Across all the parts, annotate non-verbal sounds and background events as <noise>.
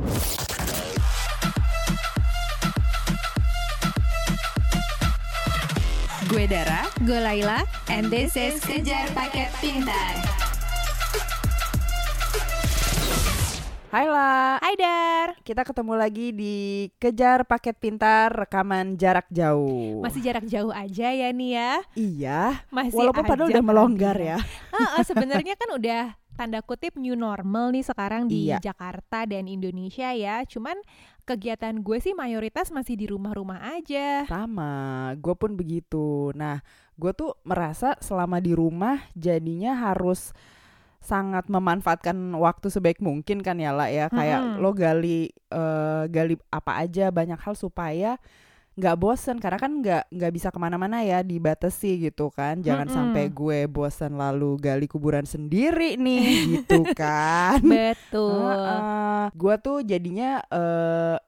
Gue Dara, Gue Laila, and this is Kejar Paket Pintar. Hai La, Hai Dar kita ketemu lagi di Kejar Paket Pintar rekaman jarak jauh. Masih jarak jauh aja ya nih ya Iya, Masih walaupun padahal udah melonggar ya. Heeh, Sebenarnya kan udah tanda kutip new normal nih sekarang di Iya. Jakarta dan Indonesia ya Cuman kegiatan gue sih mayoritas masih di rumah-rumah aja Sama, gue pun begitu. Nah, gue tuh merasa selama di rumah jadinya harus sangat memanfaatkan waktu sebaik mungkin kan ya lah ya kayak Mm-mm. lo gali eh, gali apa aja banyak hal supaya nggak bosen karena kan nggak nggak bisa ke mana-mana ya dibatasi gitu kan jangan Mm-mm. sampai gue bosen lalu gali kuburan sendiri nih <laughs> gitu kan Betul gue tuh jadinya eh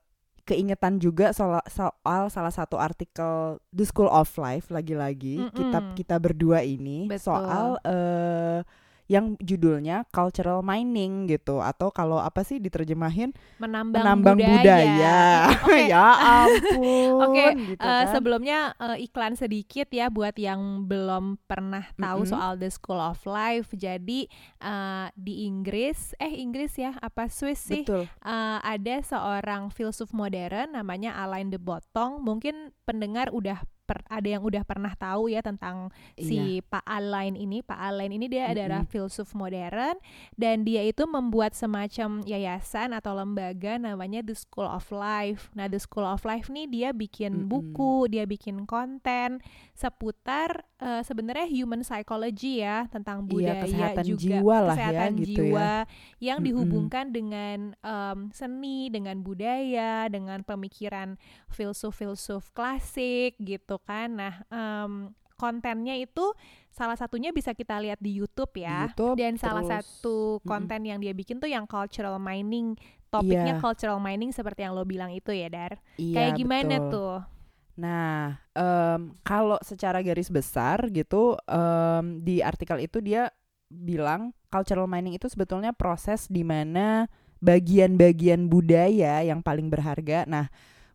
keingetan juga soal, soal salah satu artikel The School of Life lagi-lagi Mm-mm. kitab kita berdua ini Betul. soal eh yang judulnya cultural mining gitu atau kalau apa sih diterjemahin Menambang, menambang budaya, <laughs> Oke, <laughs> ya ampun Oke, gitu Eh, kan. sebelumnya eh, iklan sedikit ya buat yang belum pernah tahu Mm-mm. soal The School of Life. Jadi eh, di Inggris, eh Inggris ya, apa Swiss sih? betul Eh, ada seorang filsuf modern namanya Alain de Botton. Mungkin pendengar udah per- ada yang udah pernah tahu ya tentang Iya. si Pak Alain ini. Pak Alain ini dia Mm-mm. adalah filsuf modern dan dia itu membuat semacam yayasan atau lembaga namanya The School of Life. Nah, The School of Life nih dia bikin Mm-mm. buku, dia bikin konten seputar eh, sebenarnya human psychology ya tentang Iya, budaya kesehatan juga jiwa lah ya, kesehatan gitu ya. jiwa yang Mm-mm. dihubungkan dengan em, seni, dengan budaya, dengan pemikiran filsuf-filsuf klasik gitu kan. Nah, em, kontennya itu salah satunya bisa kita lihat di YouTube ya. YouTube, Dan salah terus- satu Mm-mm. konten yang dia bikin tuh yang cultural mining. Topiknya Iya. cultural mining seperti yang lo bilang itu ya, Dar. Iya, Kayak gimana betul. tuh? Nah, em, kalau secara garis besar gitu em, di artikel itu dia bilang cultural mining itu sebetulnya proses di mana bagian-bagian budaya yang paling berharga. Nah,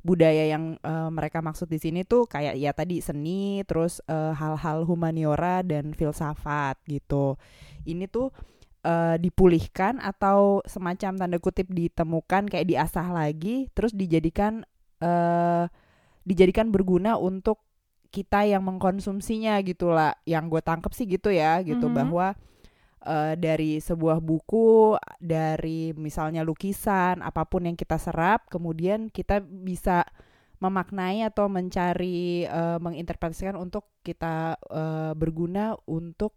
budaya yang eh, mereka maksud di sini tuh kayak ya tadi seni, terus eh, hal-hal humaniora dan filsafat gitu. Ini tuh eh, dipulihkan atau semacam tanda kutip ditemukan kayak diasah lagi, terus dijadikan eh dijadikan berguna untuk kita yang mengkonsumsinya gitulah yang gue tangkep sih gitu ya gitu Mhm. bahwa eh, dari sebuah buku dari misalnya lukisan apa pun yang kita serap kemudian kita bisa memaknai atau mencari eh, menginterpretasikan untuk kita eh, berguna untuk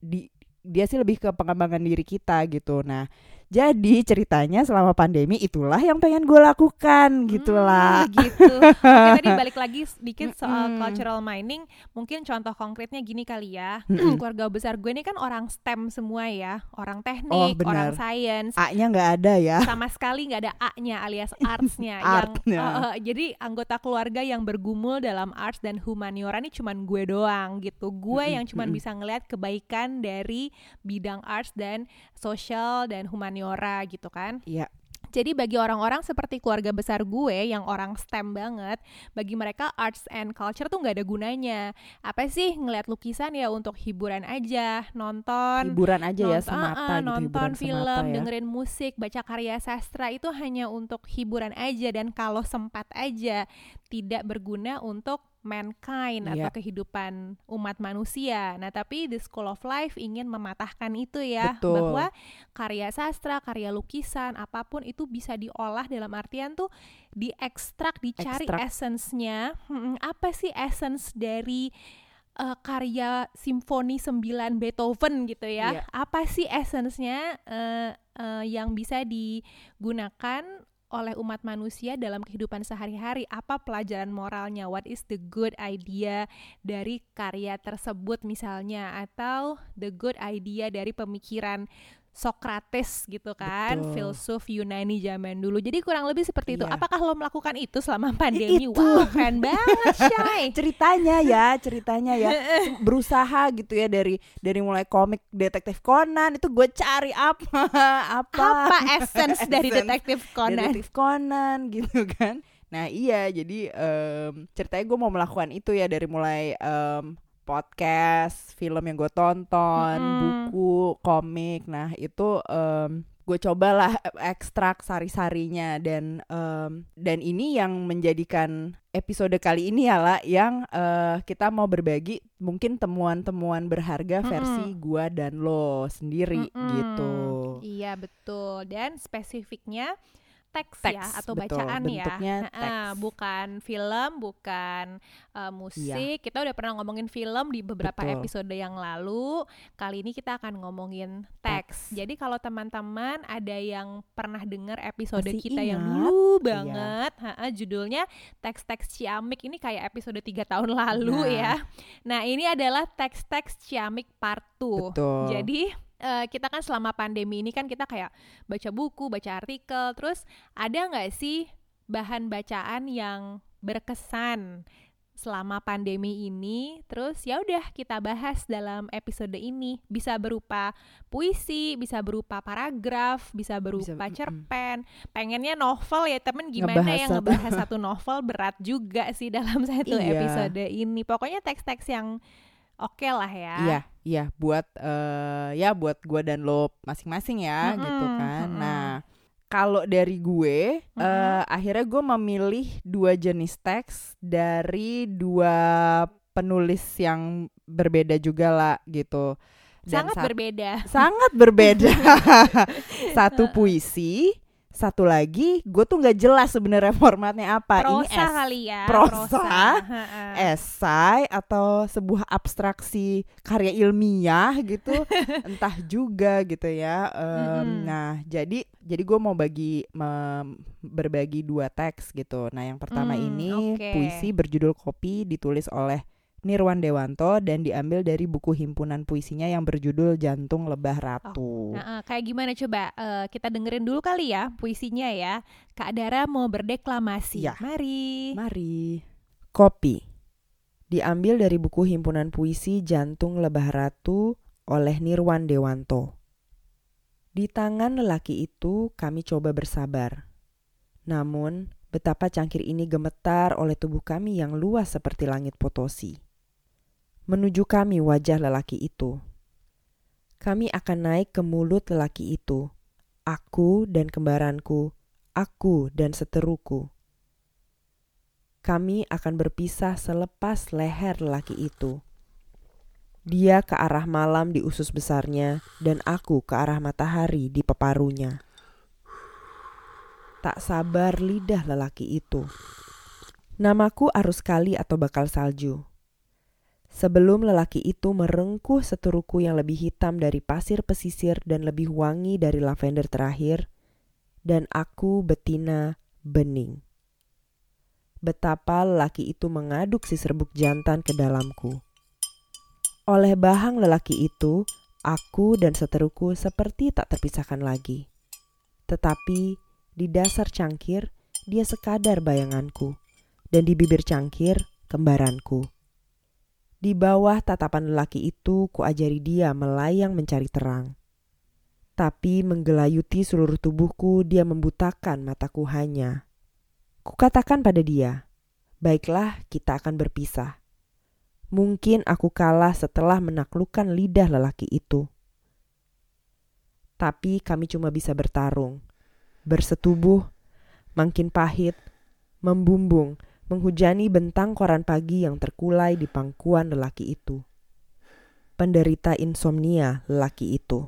di dia sih lebih ke pengembangan diri kita gitu. Nah jadi ceritanya selama pandemi itulah yang pengen gue lakukan gitulah Hmm, gitu. Oke, tadi <laughs> balik lagi sedikit soal Mm-mm. cultural mining. Mungkin contoh konkretnya gini kali ya. Mm-mm. <clears throat> Keluarga besar gue ini kan orang STEM semua ya, orang Oh, teknik, orang benar. sains. A-nya nggak ada ya sama sekali nggak ada A-nya alias <laughs> arts-nya yang eh, eh, jadi anggota keluarga yang bergumul dalam arts dan humaniora ini cuman gue doang gitu. Gue yang cuman bisa ngelihat kebaikan dari bidang arts dan sosial dan humaniora gitu kan. Iya Jadi bagi orang-orang seperti keluarga besar gue yang orang STEM banget, bagi mereka arts and culture tuh nggak ada gunanya. Apa sih ngeliat lukisan ya untuk hiburan aja, nonton, hiburan aja ya Nont- semata ah, ah, gitu nonton film, semata ya dengerin musik, baca karya sastra itu hanya untuk hiburan aja dan kalau sempat aja tidak berguna untuk mankind Iya. atau kehidupan umat manusia. Nah, tapi The School of Life ingin mematahkan itu ya Betul. bahwa karya sastra, karya lukisan, apa pun itu bisa diolah dalam artian tuh diekstrak, dicari Ekstrak. essence-nya. Hmm, apa sih essence dari eh, karya Simfoni 9 Beethoven gitu ya. Iya. Apa sih essence-nya eh, eh, yang bisa digunakan oleh umat manusia dalam kehidupan sehari-hari? Apa pelajaran moralnya? What is the good idea dari karya tersebut misalnya atau the good idea dari pemikiran Sokrates gitu kan, Betul. filsuf Yunani zaman dulu. Jadi kurang lebih seperti itu. Iya. Apakah lo melakukan itu selama pandemi? Itu. Wow, keren <laughs> banget, Shay. ceritanya ya ceritanya ya berusaha gitu ya dari dari mulai komik detektif Conan itu gue cari apa <laughs> apa Apa essence dari Essence detektif Conan? detektif Conan <laughs> gitu kan nah iya jadi em, ceritanya gue mau melakukan itu ya dari mulai em, podcast film yang gue tonton Mm-mm. buku komik nah itu em, gue cobalah ekstrak sari-sarinya dan em, dan ini yang menjadikan episode kali ini ya lah yang eh, kita mau berbagi mungkin temuan-temuan berharga versi gua dan lo sendiri Mm-mm. gitu. Iya betul. Dan spesifiknya teks, ya atau betul. bacaan ya. Teks. bukan film, bukan uh, musik. Kita udah pernah ngomongin film di beberapa Iya. Betul. episode yang lalu. Kali ini kita akan ngomongin teks. Teks. Jadi kalau teman-teman ada yang pernah dengar episode Masih kita yang ingat? dulu Iya. banget, ha-ha, judulnya teks-teks Ciamik ini kayak episode tiga tahun lalu Nah. ya. Nah ini adalah teks-teks Ciamik Part 2. Betul. Jadi eh, kita kan selama pandemi ini kan kita kayak baca buku, baca artikel, terus ada nggak sih bahan bacaan yang berkesan selama pandemi ini? Terus ya udah kita bahas dalam episode ini. Bisa berupa puisi, bisa berupa paragraf, bisa berupa mm-mm. cerpen. Pengennya novel ya temen gimana Ngebahas yang ngebahas satu novel berat juga sih dalam satu Iya. episode ini. Pokoknya teks-teks yang oke lah ya. Iya, iya buat eh ya buat gua dan lo masing-masing ya Mm-mm, gitu kan. Nah, kalau dari gue Mm-mm. eh akhirnya gue memilih dua jenis teks dari dua penulis yang berbeda juga lah gitu. Dan Sangat berbeda. sangat berbeda. <laughs> satu puisi, satu lagi gue tuh nggak jelas sebenarnya <laughs> formatnya apa. prosa Ini es- kali ya prosa, esai atau sebuah abstraksi karya ilmiah gitu <laughs> entah juga gitu ya Mm-mm. nah jadi jadi gue mau bagi mem- berbagi dua teks gitu nah yang pertama Hmm, ini oke. puisi berjudul kopi ditulis oleh Nirwan Dewanto dan diambil dari buku himpunan puisinya yang berjudul Jantung Lebah Ratu. Nah, eh, kayak gimana coba Eh, kita dengerin dulu kali ya puisinya ya. Kak Dara mau berdeklamasi. Ya. Mari. Mari. Kopi. Diambil dari buku himpunan puisi Jantung Lebah Ratu oleh Nirwan Dewanto. Di tangan lelaki itu kami coba bersabar. Namun, betapa cangkir ini gemetar oleh tubuh kami yang luas seperti langit Potosi. Menuju kami wajah lelaki itu. Kami akan naik ke mulut lelaki itu. Aku dan kembaranku, aku dan seteruku kami akan berpisah selepas leher lelaki itu. Dia ke arah malam di usus besarnya, dan aku ke arah matahari di peparunya. Tak sabar lidah lelaki itu. Namaku arus kali atau bakal salju. Sebelum lelaki itu merengkuh seteruku yang lebih hitam dari pasir pesisir dan lebih wangi dari lavender terakhir, dan aku betina bening betapa lelaki itu mengaduk si serbuk jantan ke dalamku. Oleh bahang lelaki itu, aku dan seteruku seperti tak terpisahkan lagi. Tetapi di dasar cangkir, dia sekadar bayanganku, dan di bibir cangkir, kembaranku. Di bawah tatapan lelaki itu, kuajari dia melayang mencari terang. Tapi menggelayuti seluruh tubuhku, dia membutakan mataku hanya. Kukatakan pada dia, baiklah kita akan berpisah. Mungkin aku kalah setelah menaklukkan lidah lelaki itu. Tapi kami cuma bisa bertarung, bersetubuh, makin pahit, membumbung, menghujani bentang koran pagi yang terkulai di pangkuan lelaki itu. Penderita insomnia lelaki itu.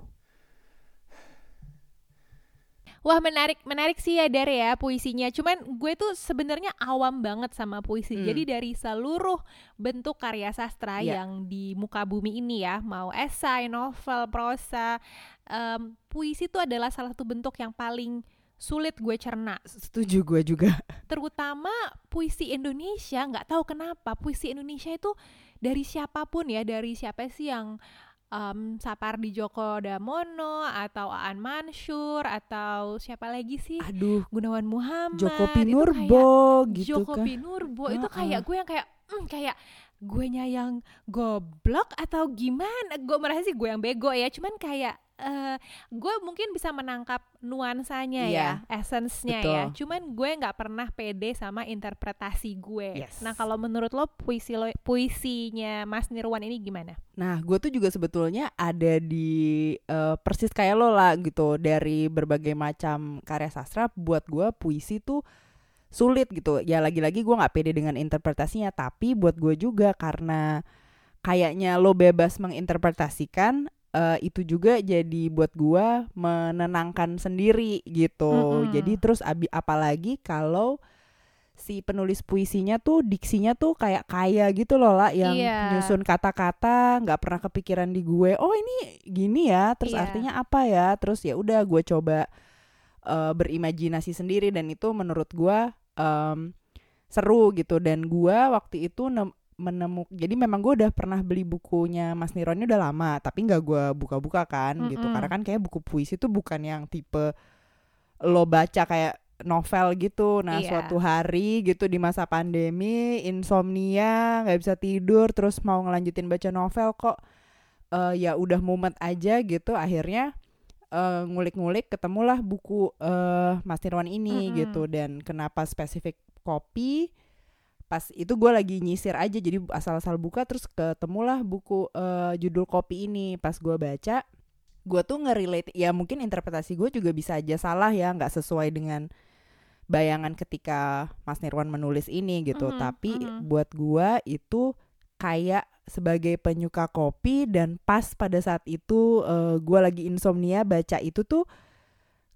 Wah menarik menarik sih ya Dar ya puisinya. Cuman gue tuh sebenarnya awam banget sama puisi. Hmm. Jadi dari seluruh bentuk karya sastra Ya. yang di muka bumi ini ya, mau esai, novel, prosa, em, puisi itu adalah salah satu bentuk yang paling sulit gue cerna. Setuju gue juga. <laughs> Terutama puisi Indonesia, nggak tahu kenapa puisi Indonesia itu dari siapa pun ya, dari siapa sih yang um, Sapardi Djoko Damono atau Aan Mansur atau siapa lagi sih Aduh, Gunawan Muhammad Joko Pinurbo gitu Joko kan. Pinurbo itu kayak gue yang kayak mm, kayak gue yang goblok atau gimana gue merasa sih gue yang bego ya cuman kayak eh gue mungkin bisa menangkap nuansanya Iya, ya essence-nya ya cuman gue nggak pernah pede sama interpretasi gue Yes. nah kalau menurut lo puisi lo puisinya Mas Nirwan ini gimana Nah, gue tuh juga sebetulnya ada di eh, persis kayak lo lah gitu dari berbagai macam karya sastra. Buat gue puisi tuh sulit gitu. Ya lagi-lagi gue nggak pede dengan interpretasinya. Tapi buat gue juga karena kayaknya lo bebas menginterpretasikan. eh, itu juga jadi buat gue menenangkan sendiri gitu. Mm-mm. Jadi terus abi apalagi kalau si penulis puisinya tuh diksinya tuh kayak kaya gitu loh lah yang Iya. nyusun kata-kata nggak pernah kepikiran di gue oh ini gini ya terus Iya. artinya apa ya terus ya udah gue coba eh, berimajinasi sendiri dan itu menurut gue em, seru gitu dan gue waktu itu nem- menemuk jadi memang gue udah pernah beli bukunya Mas Niron ini udah lama tapi nggak gue buka-buka kan gitu Mm-mm. karena kan kayak buku puisi itu bukan yang tipe lo baca kayak novel gitu nah Iya. suatu hari gitu di masa pandemi insomnia nggak bisa tidur terus mau ngelanjutin baca novel kok eh, ya udah mumet aja gitu akhirnya eh, ngulik-ngulik ketemulah buku eh, Mas Nirwan ini Mm-mm. gitu dan kenapa spesifik kopi pas itu gue lagi nyisir aja jadi asal-asal buka terus ketemulah buku eh, judul kopi ini pas gue baca gue tuh nge-relate ya mungkin interpretasi gue juga bisa aja salah ya nggak sesuai dengan bayangan ketika Mas Nirwan menulis ini gitu Mhm, tapi mhm. buat gue itu kayak sebagai penyuka kopi dan pas pada saat itu eh, gue lagi insomnia baca itu tuh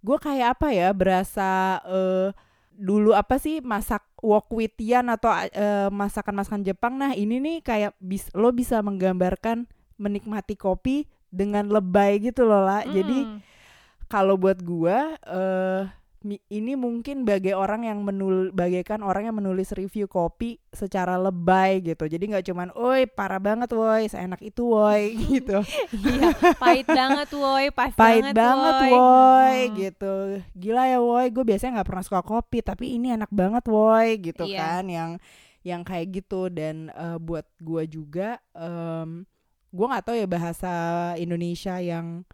gue kayak apa ya berasa eh, dulu apa sih masak wok witian atau eh, masakan-masakan Jepang nah ini nih kayak bis, lo bisa menggambarkan menikmati kopi dengan lebay gitu loh lah jadi Mm. kalau buat gua eh mi- ini mungkin bagai orang yang menul bagaikan orang yang menulis review kopi secara lebay gitu. Jadi nggak cuman oi parah banget woi seenak itu woi <laughs> gitu. Iya pahit banget woi pas pahit banget woi. Hmm. gitu. Gila ya woi gue biasanya nggak pernah suka kopi tapi ini enak banget woi gitu Iya. kan yang yang kayak gitu. Dan eh, buat gua juga em gue nggak tahu ya bahasa Indonesia yang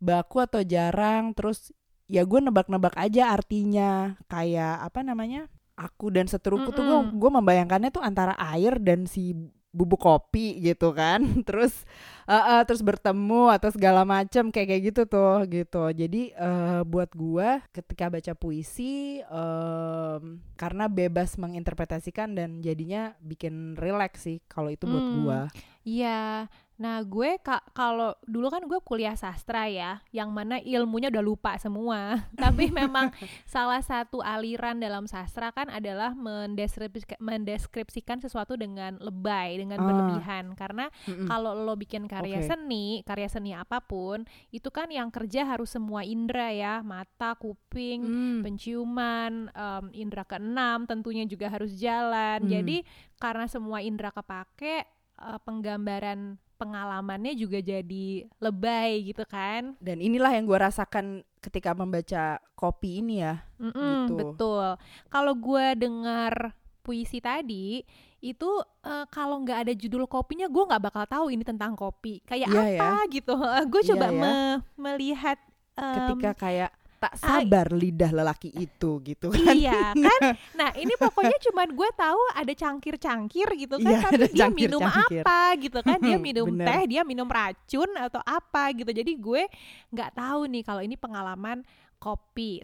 baku atau jarang terus ya gue nebak-nebak aja artinya. Kayak apa namanya aku dan seteruku tuh gue Mm-mm. gue membayangkannya tuh antara air dan si bubuk kopi gitu kan. <laughs> Terus eh, eh, terus bertemu atau segala macam kayak kayak gitu tuh gitu. Jadi eh, buat gua ketika baca puisi em, karena bebas menginterpretasikan dan jadinya bikin relax sih kalau itu buat Hmm. gua. Iya, nah gue ka- kalau dulu kan gue kuliah sastra ya, yang mana ilmunya udah lupa semua. <laughs> Tapi memang salah satu aliran dalam sastra kan adalah mendeskripsikan, mendeskripsikan sesuatu dengan lebay, dengan Ah. berlebihan. Karena kalau lo bikin karya Oke. seni, karya seni apa pun, itu kan yang kerja harus semua indera ya, mata, kuping, Hmm. penciuman, em, indera keenam tentunya juga harus jalan. Hmm. Jadi karena semua indera kepake, eh, penggambaran pengalamannya juga jadi lebay gitu kan? dan inilah yang gua rasakan ketika membaca kopi ini ya Mm-mm, Gitu. Betul. Kalau gue dengar puisi tadi itu eh, kalau nggak ada judul kopinya gue nggak bakal tahu ini tentang kopi kayak ya. apa gitu. <laughs> gue Iya coba ya. me- melihat ketika kayak tak sabar lidah lelaki itu gitu kan Iya kan? <laughs> Nah ini pokoknya cuman gue tahu ada cangkir-cangkir gitu kan, Iya, tapi dia minum cangkir-cangkir. apa gitu kan? Dia minum Bener. teh, dia minum racun atau apa gitu. Jadi gue nggak tahu nih kalau ini pengalaman kopi.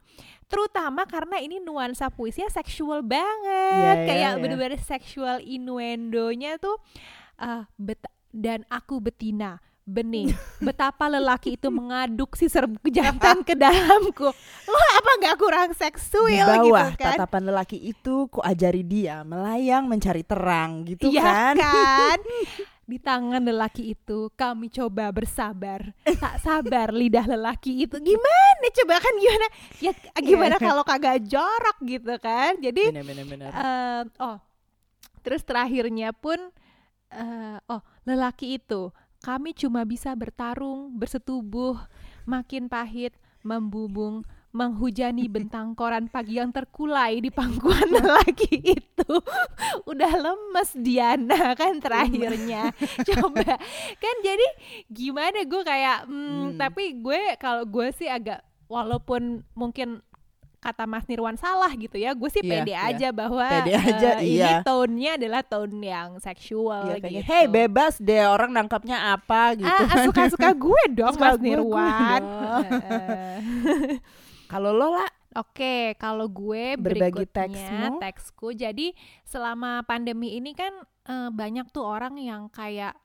Terutama karena ini nuansa puisinya seksual banget, Iya, iya, kayak iya. bener-bener seksual innuendonya tuh eh, bet- dan aku betina benih betapa lelaki itu mengaduk si serbuk jantan ke dalamku. Lo apa nggak kurang seksual di bawah gitu kan? tatapan lelaki itu ku ajari dia melayang mencari terang gitu Iya kan? kan? <laughs> Di tangan lelaki itu kami coba bersabar. Tak sabar lidah lelaki itu. Gimana? Coba kan gimana? Ya gimana Iya. kalau kagak jorok gitu kan? Jadi bener bener bener Em, oh terus terakhirnya pun eh, oh lelaki itu kami cuma bisa bertarung, bersetubuh, makin pahit, membubung, menghujani <laughs> bentang koran pagi yang terkulai di pangkuan <laughs> lagi itu. Udah lemes Diana kan terakhirnya. Coba. Kan jadi gimana? Gue kayak hmm, Hmm. tapi gue kalau gue sih agak walaupun mungkin kata Mas Nirwan salah gitu ya gue sih Iya, pede iya. aja bahwa Pede aja, ini iya. tone-nya adalah tone yang seksual kayak, gitu hey bebas deh orang nangkapnya apa gitu ah, ah, suka-suka gue dong Suka Mas gue, Nirwan <laughs> kalau lo lah Oke, kalau gue Berbagi berikutnya teksmu. teksku. Jadi selama pandemi ini kan eh, banyak tuh orang yang kayak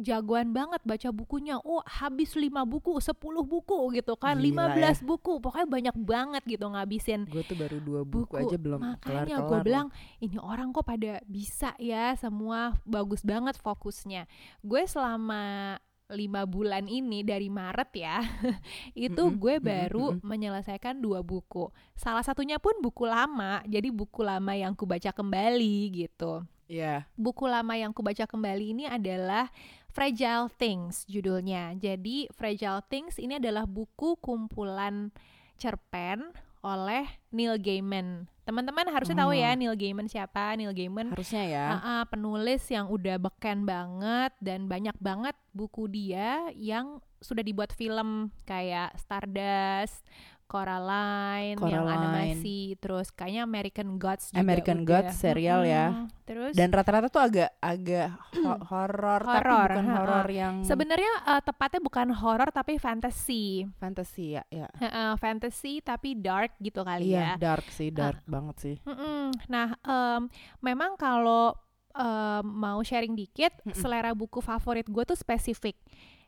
jagoan banget baca bukunya. Oh, habis 5 buku, 10 buku gitu kan. Gila 15 buku. Pokoknya banyak banget gitu ngabisin gue tuh baru dua buku, buku. aja belum Makanya gue bilang ini orang kok pada bisa ya semua bagus banget fokusnya. Gue selama lima bulan ini dari Maret ya <laughs> itu Mm-mm, gue mm-mm, baru mm-mm. menyelesaikan dua buku. Salah satunya pun buku lama, jadi buku lama yang kubaca kembali gitu. Iya. Buku lama yang kubaca kembali ini adalah Fragile Things judulnya. Jadi Fragile Things ini adalah buku kumpulan cerpen oleh Neil Gaiman. Teman-teman harusnya tahu ya Oh. Neil Gaiman siapa? Neil Gaiman harusnya ya Ah, ah, penulis yang udah beken banget dan banyak banget buku dia yang sudah dibuat film kayak Stardust, Coraline, yang Coraline. animasi, terus kayaknya American Gods juga American udah. Gods serial ya. Mm-mm. Terus dan rata-rata tuh agak agak ho- <clears throat> horor tapi bukan horor yang sebenarnya eh, tepatnya bukan horor tapi fantasy. fantasi ya ya Heeh, fantasy tapi dark gitu kali iya ya. dark sih dark banget sih Mm-mm. Nah, em, memang kalau em, mau sharing dikit, Mm-mm. selera buku favorit gue tuh spesifik,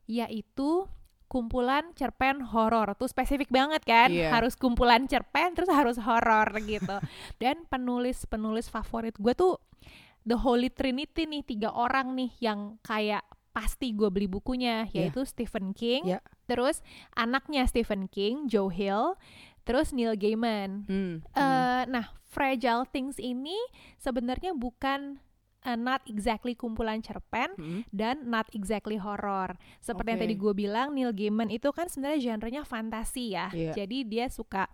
yaitu kumpulan cerpen horor. Tuh spesifik banget kan, Iya. harus kumpulan cerpen terus harus horor gitu. Dan penulis-penulis favorit gue tuh The Holy Trinity nih, tiga orang nih yang kayak pasti gue beli bukunya, Iya. yaitu Stephen King, Iya. terus anaknya Stephen King, Joe Hill, terus Neil Gaiman. Hmm, hmm. Eh, nah, Fragile Things ini sebenarnya bukan eh, not exactly kumpulan cerpen Hmm. dan not exactly horror. Seperti yang Oke. tadi gue bilang, Neil Gaiman itu kan sebenarnya genrenya fantasi ya. Iya. Jadi dia suka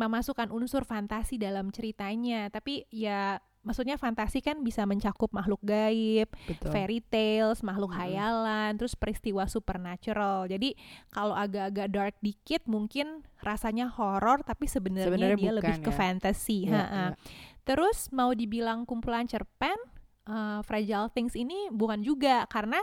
memasukkan unsur fantasi dalam ceritanya. Tapi ya maksudnya fantasi kan bisa mencakup makhluk gaib, betul fairy tales, makhluk Mm-mm. hayalan, terus peristiwa supernatural. Jadi kalau agak-agak dark dikit mungkin rasanya horor tapi sebenarnya dia lebih bukan ke ya. fantasy. Iya. Terus mau dibilang kumpulan cerpen, eh, Fragile Things ini bukan juga karena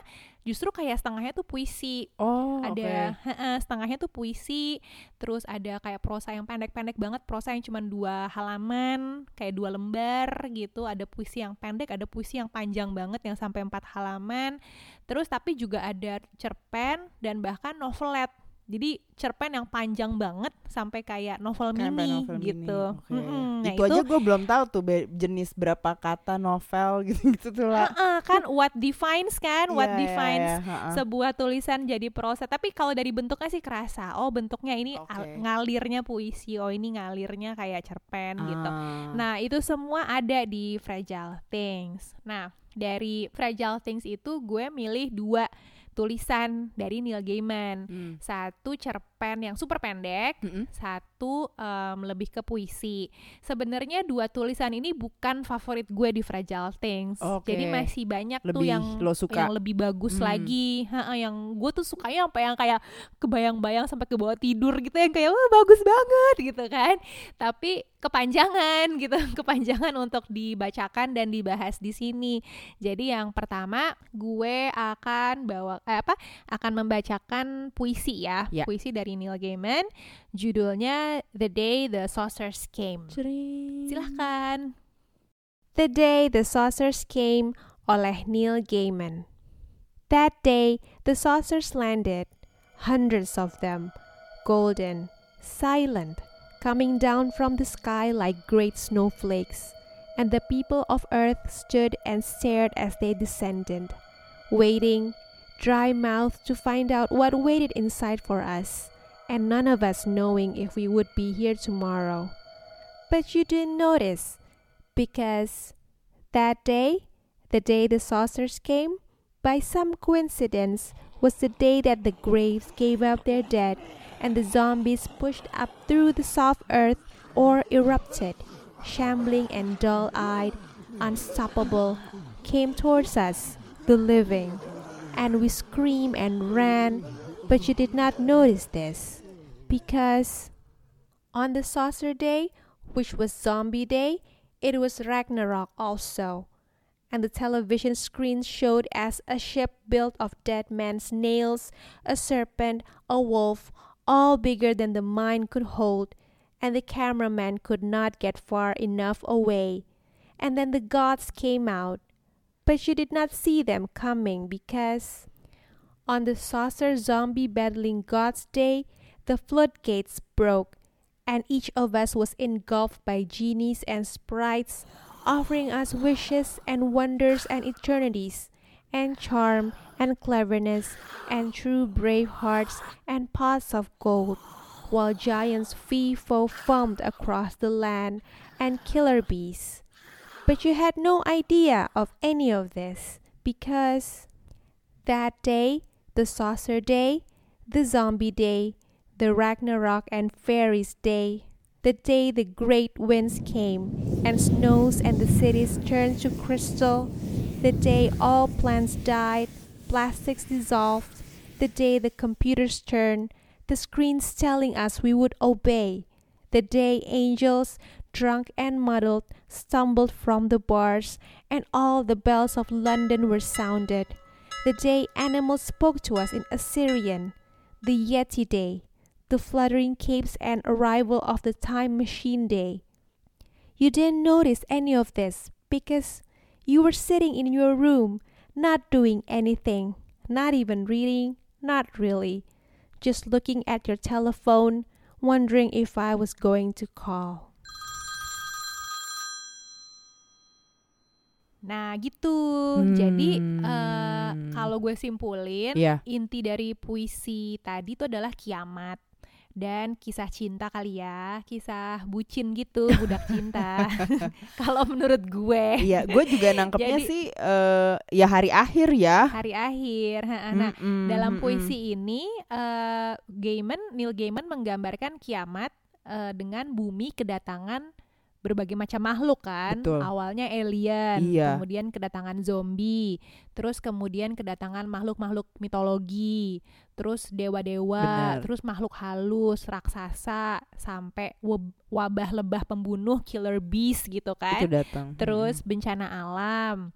justru kayak setengahnya tuh puisi. oh ada ha-ha, setengahnya tuh puisi, terus ada kayak prosa yang pendek-pendek banget, prosa yang cuma dua halaman, kayak dua lembar gitu. Ada puisi yang pendek, ada puisi yang panjang banget yang sampai empat halaman. Terus tapi juga ada cerpen dan bahkan novelet. Jadi cerpen yang panjang banget sampai kayak novel Kayak mini novel mini, gitu. oke. Mm-mm. Nah, itu, aja gue belum tahu tuh be- jenis berapa kata novel <laughs> gitu-gitu tuh lah Heeh, kan what defines kan, what Iya, iya, defines iya, ha-ha. sebuah tulisan jadi prosa. Tapi kalau dari bentuknya sih kerasa. Oh, bentuknya ini al- Oke. ngalirnya puisi. Oh, ini ngalirnya kayak cerpen gitu. Ah. Nah, itu semua ada di Fragile Things. Nah, dari Fragile Things itu gue milih dua tulisan dari Neil Gaiman. Hmm. Satu cerpen yang super pendek, Mm-mm. satu em, lebih ke puisi. Sebenarnya dua tulisan ini bukan favorit gue di Fragile Things. Oke. Jadi masih banyak tuh Lebih yang lo suka. yang lebih bagus Hmm. lagi. Ha, yang gue tuh sukanya apa yang kayak kebayang-bayang sampai ke bawah tidur gitu yang kayak wah bagus banget gitu kan. Tapi kepanjangan <laughs> gitu, kepanjangan untuk dibacakan dan dibahas di sini. Jadi yang pertama gue akan bawa eh, apa? akan membacakan puisi ya. Ya. Puisi dari Neil Gaiman. Judulnya The Day the Saucers Came. Cering. Silahkan. The Day the Saucers Came oleh Neil Gaiman. That day, the saucers landed, hundreds of them, golden, silent, coming down from the sky like great snowflakes. And the people of Earth stood and stared as they descended, waiting, dry mouthed to find out what waited inside for us, and none of us knowing if we would be here tomorrow. But you didn't notice, because that day, the day the saucers came, by some coincidence, was the day that the graves gave up their dead and the zombies pushed up through the soft earth or erupted, shambling and dull eyed, unstoppable, came towards us, the living. And we screamed and ran, but you did not notice this because on the saucer day, which was zombie day, it was Ragnarok also. And the television screen showed as a ship built of dead men's nails, a serpent, a wolf, all bigger than the mind could hold, and the cameraman could not get far enough away. And then the gods came out, but you did not see them coming because on the saucer zombie battling gods day, the floodgates broke, and each of us was engulfed by genies and sprites, offering us wishes and wonders and eternities, and charm and cleverness, and true brave hearts and pots of gold, while giants fee fo foamed across the land, and killer bees. But you had no idea of any of this because that day, the saucer day, the zombie day, the Ragnarok and fairies day, the day the great winds came and snows and the cities turned to crystal, the day all plants died, plastics dissolved, the day the computers turned, the screens telling us we would obey, the day angels, drunk and muddled, stumbled from the bars, and all the bells of London were sounded, the day animals spoke to us in Assyrian, the Yeti day, the fluttering capes and arrival of the time machine day. You didn't notice any of this because you were sitting in your room, not doing anything, not even reading, not really, just looking at your telephone, wondering if I was going to call. Nah gitu, jadi eh, Hmm. kalau gue simpulin, Iya. inti dari puisi tadi itu adalah kiamat dan kisah cinta kali ya, kisah bucin gitu, <laughs> budak cinta. <laughs> kalau menurut gue Iya, gue juga nangkepnya Jadi- sih eh, ya hari akhir ya. hari akhir. Nah, Mm-mm, dalam mm-mm. puisi ini eh, Gaiman, Neil Gaiman menggambarkan kiamat eh, dengan bumi kedatangan berbagai macam makhluk kan. Betul. Awalnya alien, Iya. kemudian kedatangan zombie, terus kemudian kedatangan makhluk-makhluk mitologi, terus dewa-dewa, terus makhluk halus, raksasa, sampai wab- wabah lebah pembunuh killer beast gitu kan itu datang. terus bencana alam.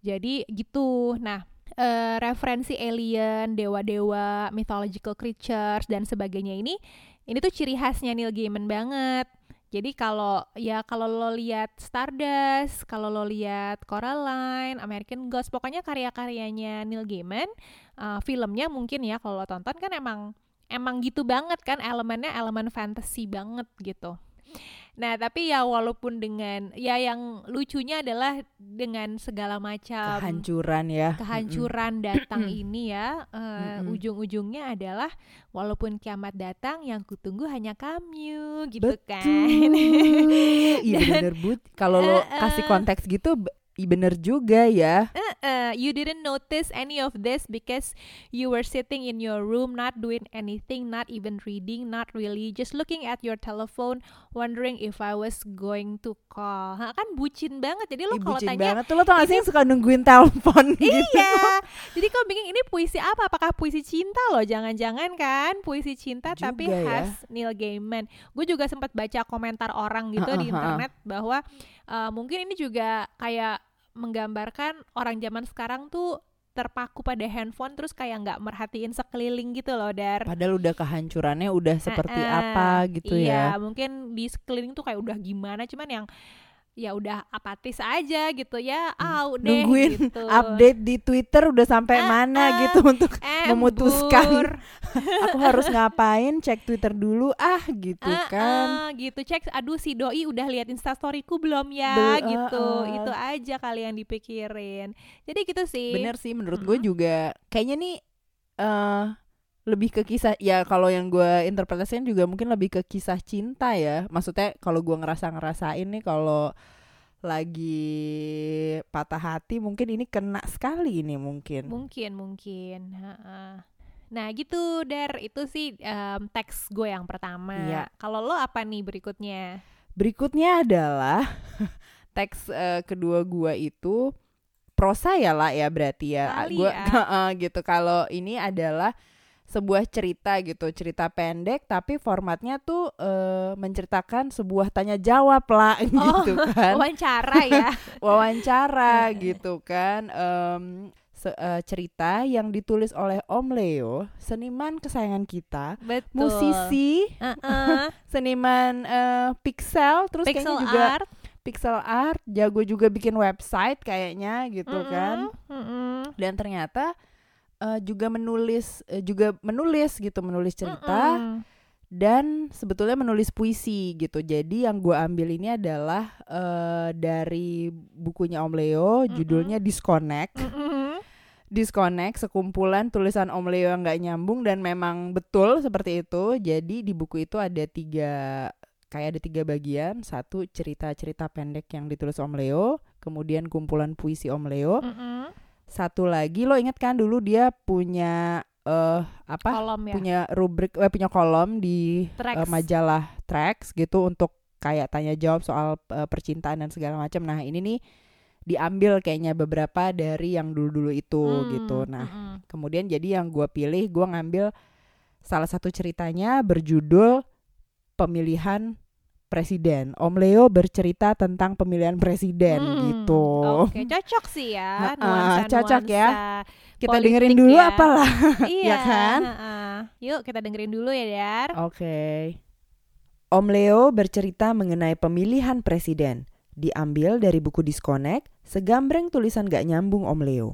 Jadi gitu. Nah, eh, referensi alien, dewa-dewa, mythological creatures dan sebagainya ini ini tuh ciri khasnya Neil Gaiman banget. Jadi kalau ya kalau lo lihat Stardust, kalau lo lihat Coraline, American Gods, pokoknya karya-karyanya Neil Gaiman, eh, filmnya mungkin ya kalau lo tonton kan emang emang gitu banget kan elemennya elemen fantasy banget gitu. Nah, tapi ya walaupun dengan ya yang lucunya adalah dengan segala macam kehancuran ya. kehancuran datang <clears throat> ini ya eh, Mm-mm. ujung-ujungnya adalah walaupun kiamat datang yang kutunggu hanya kamu gitu Betul. kan. Iya <laughs> bener but. Kalau lo Eh, kasih konteks gitu bener juga ya. Uh, you didn't notice any of this because you were sitting in your room not doing anything not even reading not really just looking at your telephone wondering if I was going to call Ha, kan bucin banget jadi lo kalau tanya banget tuh lo tau gak sih suka nungguin telepon <laughs> gitu. Iya. Jadi kau bingung ini puisi apa? Apakah puisi cinta loh? Jangan-jangan kan puisi cinta tapi Juga ya. khas Neil Gaiman. Gue juga sempat baca komentar orang gitu di Heeh, heeh. internet bahwa uh, mungkin ini juga kayak menggambarkan orang zaman sekarang tuh terpaku pada handphone terus kayak nggak merhatiin sekeliling gitu loh dar Padahal udah kehancurannya udah seperti Eh, apa gitu iya, ya. mungkin di sekeliling tuh kayak udah gimana cuman yang ya udah apatis aja gitu ya deh Hmm. Nungguin gitu. Update di Twitter udah sampai Ah, mana ah. gitu untuk memutuskan. Embur. <laughs> aku harus ngapain cek Twitter dulu ah gitu Ah, kan. ah, gitu cek aduh si doi udah lihat instastoryku belum ya Bel- gitu ah, ah. itu aja kali yang dipikirin jadi gitu sih Bener sih menurut gue juga kayaknya nih eh lebih ke kisah ya kalau yang gue interpretasikan juga mungkin lebih ke kisah cinta ya maksudnya kalau gue ngerasa ngerasain nih kalau lagi patah hati mungkin ini kena sekali ini mungkin. Mungkin, mungkin. Ha-ha. Nah gitu, Dar. Itu sih em, teks gue yang pertama. Iya. Kalau lo apa nih berikutnya? Berikutnya adalah <laughs> teks eh, kedua gua itu prosa ya lah ya berarti ya. Gua ya. <laughs> Gitu. Kalau ini adalah sebuah cerita gitu, cerita pendek tapi formatnya tuh eh, menceritakan sebuah tanya jawab lah <laughs> gitu kan. Wawancara ya. <laughs> wawancara gitu kan Em, se- eh, cerita yang ditulis oleh Om Leo seniman kesayangan kita Betul. musisi Heeh. <laughs> seniman eh, pixel terus Pixel kayaknya juga art. pixel art jago juga bikin website kayaknya gitu kan Mm-mm, mm-mm. dan ternyata eh, juga menulis eh, juga menulis gitu menulis cerita Mm-mm. dan sebetulnya menulis puisi gitu. Jadi yang gue ambil ini adalah eh, dari bukunya Om Leo, judulnya Disconnect. Mm-mm. Disconnect, sekumpulan tulisan Om Leo yang nggak nyambung dan memang betul seperti itu. Jadi di buku itu ada tiga kayak ada tiga bagian. Satu cerita-cerita pendek yang ditulis Om Leo, kemudian kumpulan puisi Om Leo. Mm-mm. Satu lagi lo inget kan dulu dia punya eh apa? Kolom ya. punya rubrik eh, punya kolom di Tracks. eh, majalah Tracks gitu untuk kayak tanya jawab soal eh, percintaan dan segala macam. Nah, ini nih diambil kayaknya beberapa dari yang dulu-dulu itu Hmm, gitu. Nah, mm-mm. kemudian jadi yang gua pilih gua ngambil salah satu ceritanya berjudul pemilihan presiden. Om Leo bercerita tentang pemilihan presiden Hmm, gitu. Oke, cocok sih ya. <laughs> Ha-ha, nuansa-nuansa cocok ya. Kita dengerin dulu <laughs> ya. apalah. Iya kan? ha-ha. Yuk kita dengerin dulu ya, Dar. Oke. Om Leo bercerita mengenai pemilihan presiden. Diambil dari buku Disconnect, segambreng tulisan gak nyambung Om Leo.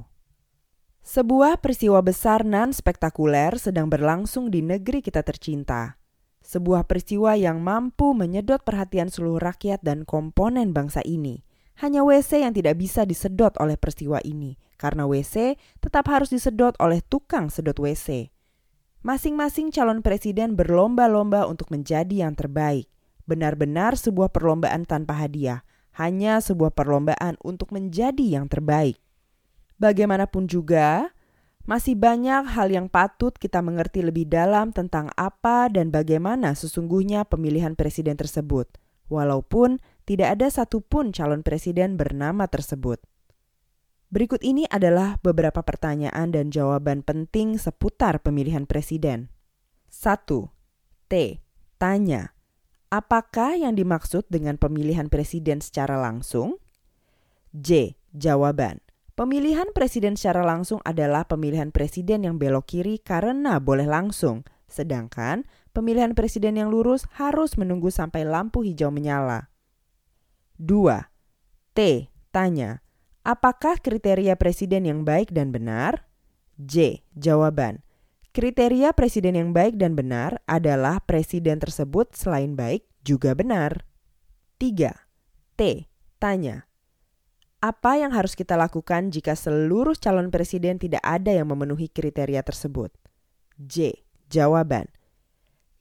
Sebuah peristiwa besar nan spektakuler sedang berlangsung di negeri kita tercinta. Sebuah peristiwa yang mampu menyedot perhatian seluruh rakyat dan komponen bangsa ini. Hanya WC yang tidak bisa disedot oleh peristiwa ini, karena WC tetap harus disedot oleh tukang sedot WC. Masing-masing calon presiden berlomba-lomba untuk menjadi yang terbaik. Benar-benar sebuah perlombaan tanpa hadiah, hanya sebuah perlombaan untuk menjadi yang terbaik. Bagaimanapun juga, masih banyak hal yang patut kita mengerti lebih dalam tentang apa dan bagaimana sesungguhnya pemilihan presiden tersebut, walaupun tidak ada satupun calon presiden bernama tersebut. Berikut ini adalah beberapa pertanyaan dan jawaban penting seputar pemilihan presiden. 1. T. Tanya. Apakah yang dimaksud dengan pemilihan presiden secara langsung? J. Jawaban. Pemilihan presiden secara langsung adalah pemilihan presiden yang belok kiri karena boleh langsung, sedangkan pemilihan presiden yang lurus harus menunggu sampai lampu hijau menyala. 2. T. Tanya. Apakah kriteria presiden yang baik dan benar? J. Jawaban. Kriteria presiden yang baik dan benar adalah presiden tersebut selain baik juga benar. 3. T. Tanya. Apa yang harus kita lakukan jika seluruh calon presiden tidak ada yang memenuhi kriteria tersebut? J. Jawaban.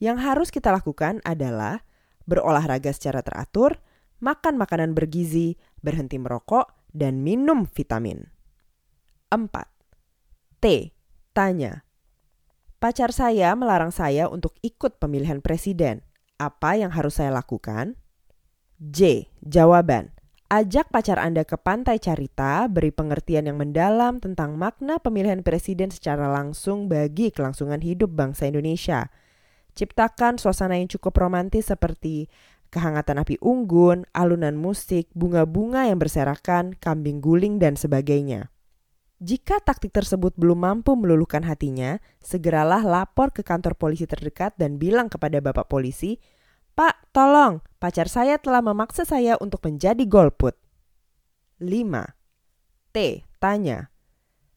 Yang harus kita lakukan adalah berolahraga secara teratur, makan makanan bergizi, berhenti merokok, dan minum vitamin. 4. T. Tanya. Pacar saya melarang saya untuk ikut pemilihan presiden. Apa yang harus saya lakukan? J. Jawaban. Ajak pacar Anda ke pantai Carita, beri pengertian yang mendalam tentang makna pemilihan presiden secara langsung bagi kelangsungan hidup bangsa Indonesia. Ciptakan suasana yang cukup romantis seperti kehangatan api unggun, alunan musik, bunga-bunga yang berserakan, kambing guling, dan sebagainya. Jika taktik tersebut belum mampu meluluhkan hatinya, segeralah lapor ke kantor polisi terdekat dan bilang kepada bapak polisi, Pak, tolong, pacar saya telah memaksa saya untuk menjadi golput. 5. T. Tanya.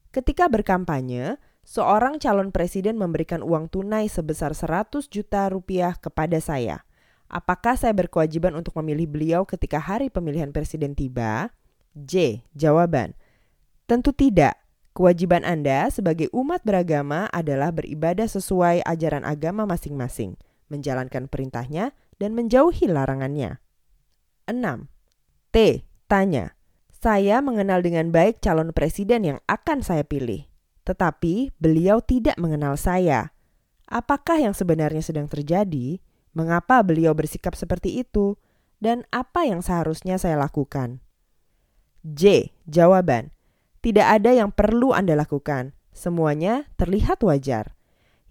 Ketika berkampanye, seorang calon presiden memberikan uang tunai sebesar 100 juta rupiah kepada saya. Apakah saya berkewajiban untuk memilih beliau ketika hari pemilihan presiden tiba? J. Jawaban. Tentu tidak. Kewajiban Anda sebagai umat beragama adalah beribadah sesuai ajaran agama masing-masing, menjalankan perintahnya, dan menjauhi larangannya. 6. T. Tanya, saya mengenal dengan baik calon presiden yang akan saya pilih, tetapi beliau tidak mengenal saya. Apakah yang sebenarnya sedang terjadi? Mengapa beliau bersikap seperti itu? Dan apa yang seharusnya saya lakukan? J. Jawaban. Tidak ada yang perlu Anda lakukan. Semuanya terlihat wajar.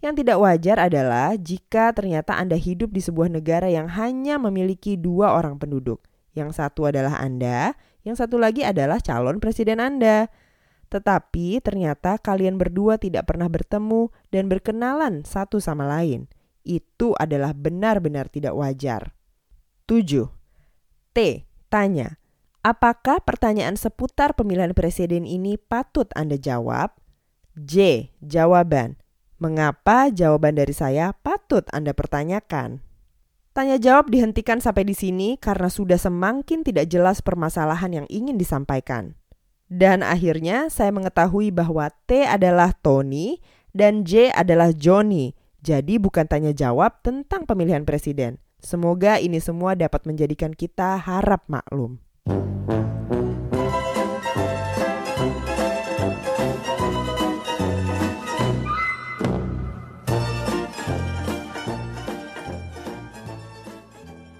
Yang tidak wajar adalah jika ternyata Anda hidup di sebuah negara yang hanya memiliki dua orang penduduk. Yang satu adalah Anda, yang satu lagi adalah calon presiden Anda. Tetapi ternyata kalian berdua tidak pernah bertemu dan berkenalan satu sama lain. Itu adalah benar-benar tidak wajar. 7. T. Tanya. Apakah pertanyaan seputar pemilihan presiden ini patut Anda jawab? J. Jawaban. Mengapa jawaban dari saya patut Anda pertanyakan? Tanya jawab dihentikan sampai di sini karena sudah semakin tidak jelas permasalahan yang ingin disampaikan. Dan akhirnya saya mengetahui bahwa T adalah Tony dan J adalah Johnny. Jadi bukan tanya jawab tentang pemilihan presiden. Semoga ini semua dapat menjadikan kita harap maklum.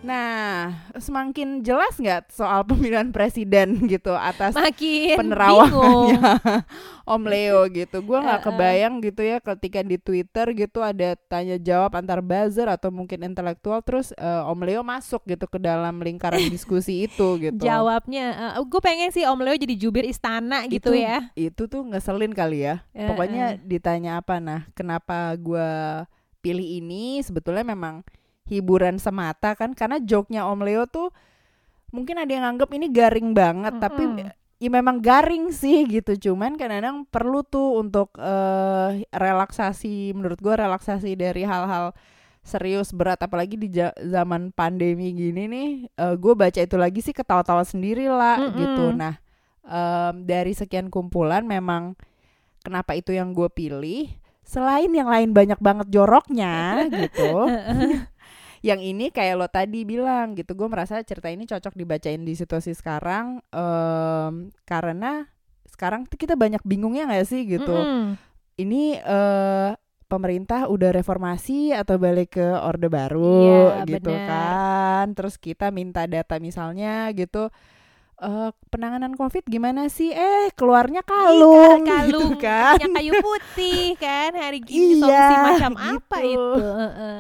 Nah, semakin jelas nggak soal <laughs> pemilihan presiden gitu atas Makin penerawangannya. <laughs> Om Leo gitu. Gua nggak kebayang gitu ya ketika di Twitter gitu ada tanya jawab antar buzzer atau mungkin intelektual terus eh, Om Leo masuk gitu ke dalam lingkaran <laughs> diskusi itu gitu. Jawabnya, gue pengen sih Om Leo jadi jubir istana gitu Itu- ya. Itu tuh ngeselin kali ya. Pokoknya ditanya apa nah, kenapa gua pilih ini sebetulnya memang hiburan semata kan karena joke-nya Om Leo tuh mungkin ada yang anggap ini garing banget tapi Mm-mm. ya memang garing sih gitu. Cuman kadang-kadang perlu tuh untuk eh, relaksasi menurut gua relaksasi dari hal-hal serius berat. Apalagi di ja- zaman pandemi gini nih gue baca itu lagi sih ketawa-tawa sendiri lah Mm-mm. gitu. Nah em, dari sekian kumpulan memang kenapa itu yang gue pilih? Selain yang lain banyak banget joroknya <laughs> gitu yang ini kayak lo tadi bilang gitu gue merasa cerita ini cocok dibacain di situasi sekarang em, karena sekarang tuh kita banyak bingungnya nggak sih gitu Mm-mm. ini eh pemerintah udah reformasi atau balik ke orde baru Iya, gitu benar. kan terus kita minta data misalnya gitu eh penanganan covid gimana sih eh keluarnya kalung, Iya, kalung gitu kan kayu putih kan hari gini Iya, solusi macam apa gitu. itu Heeh.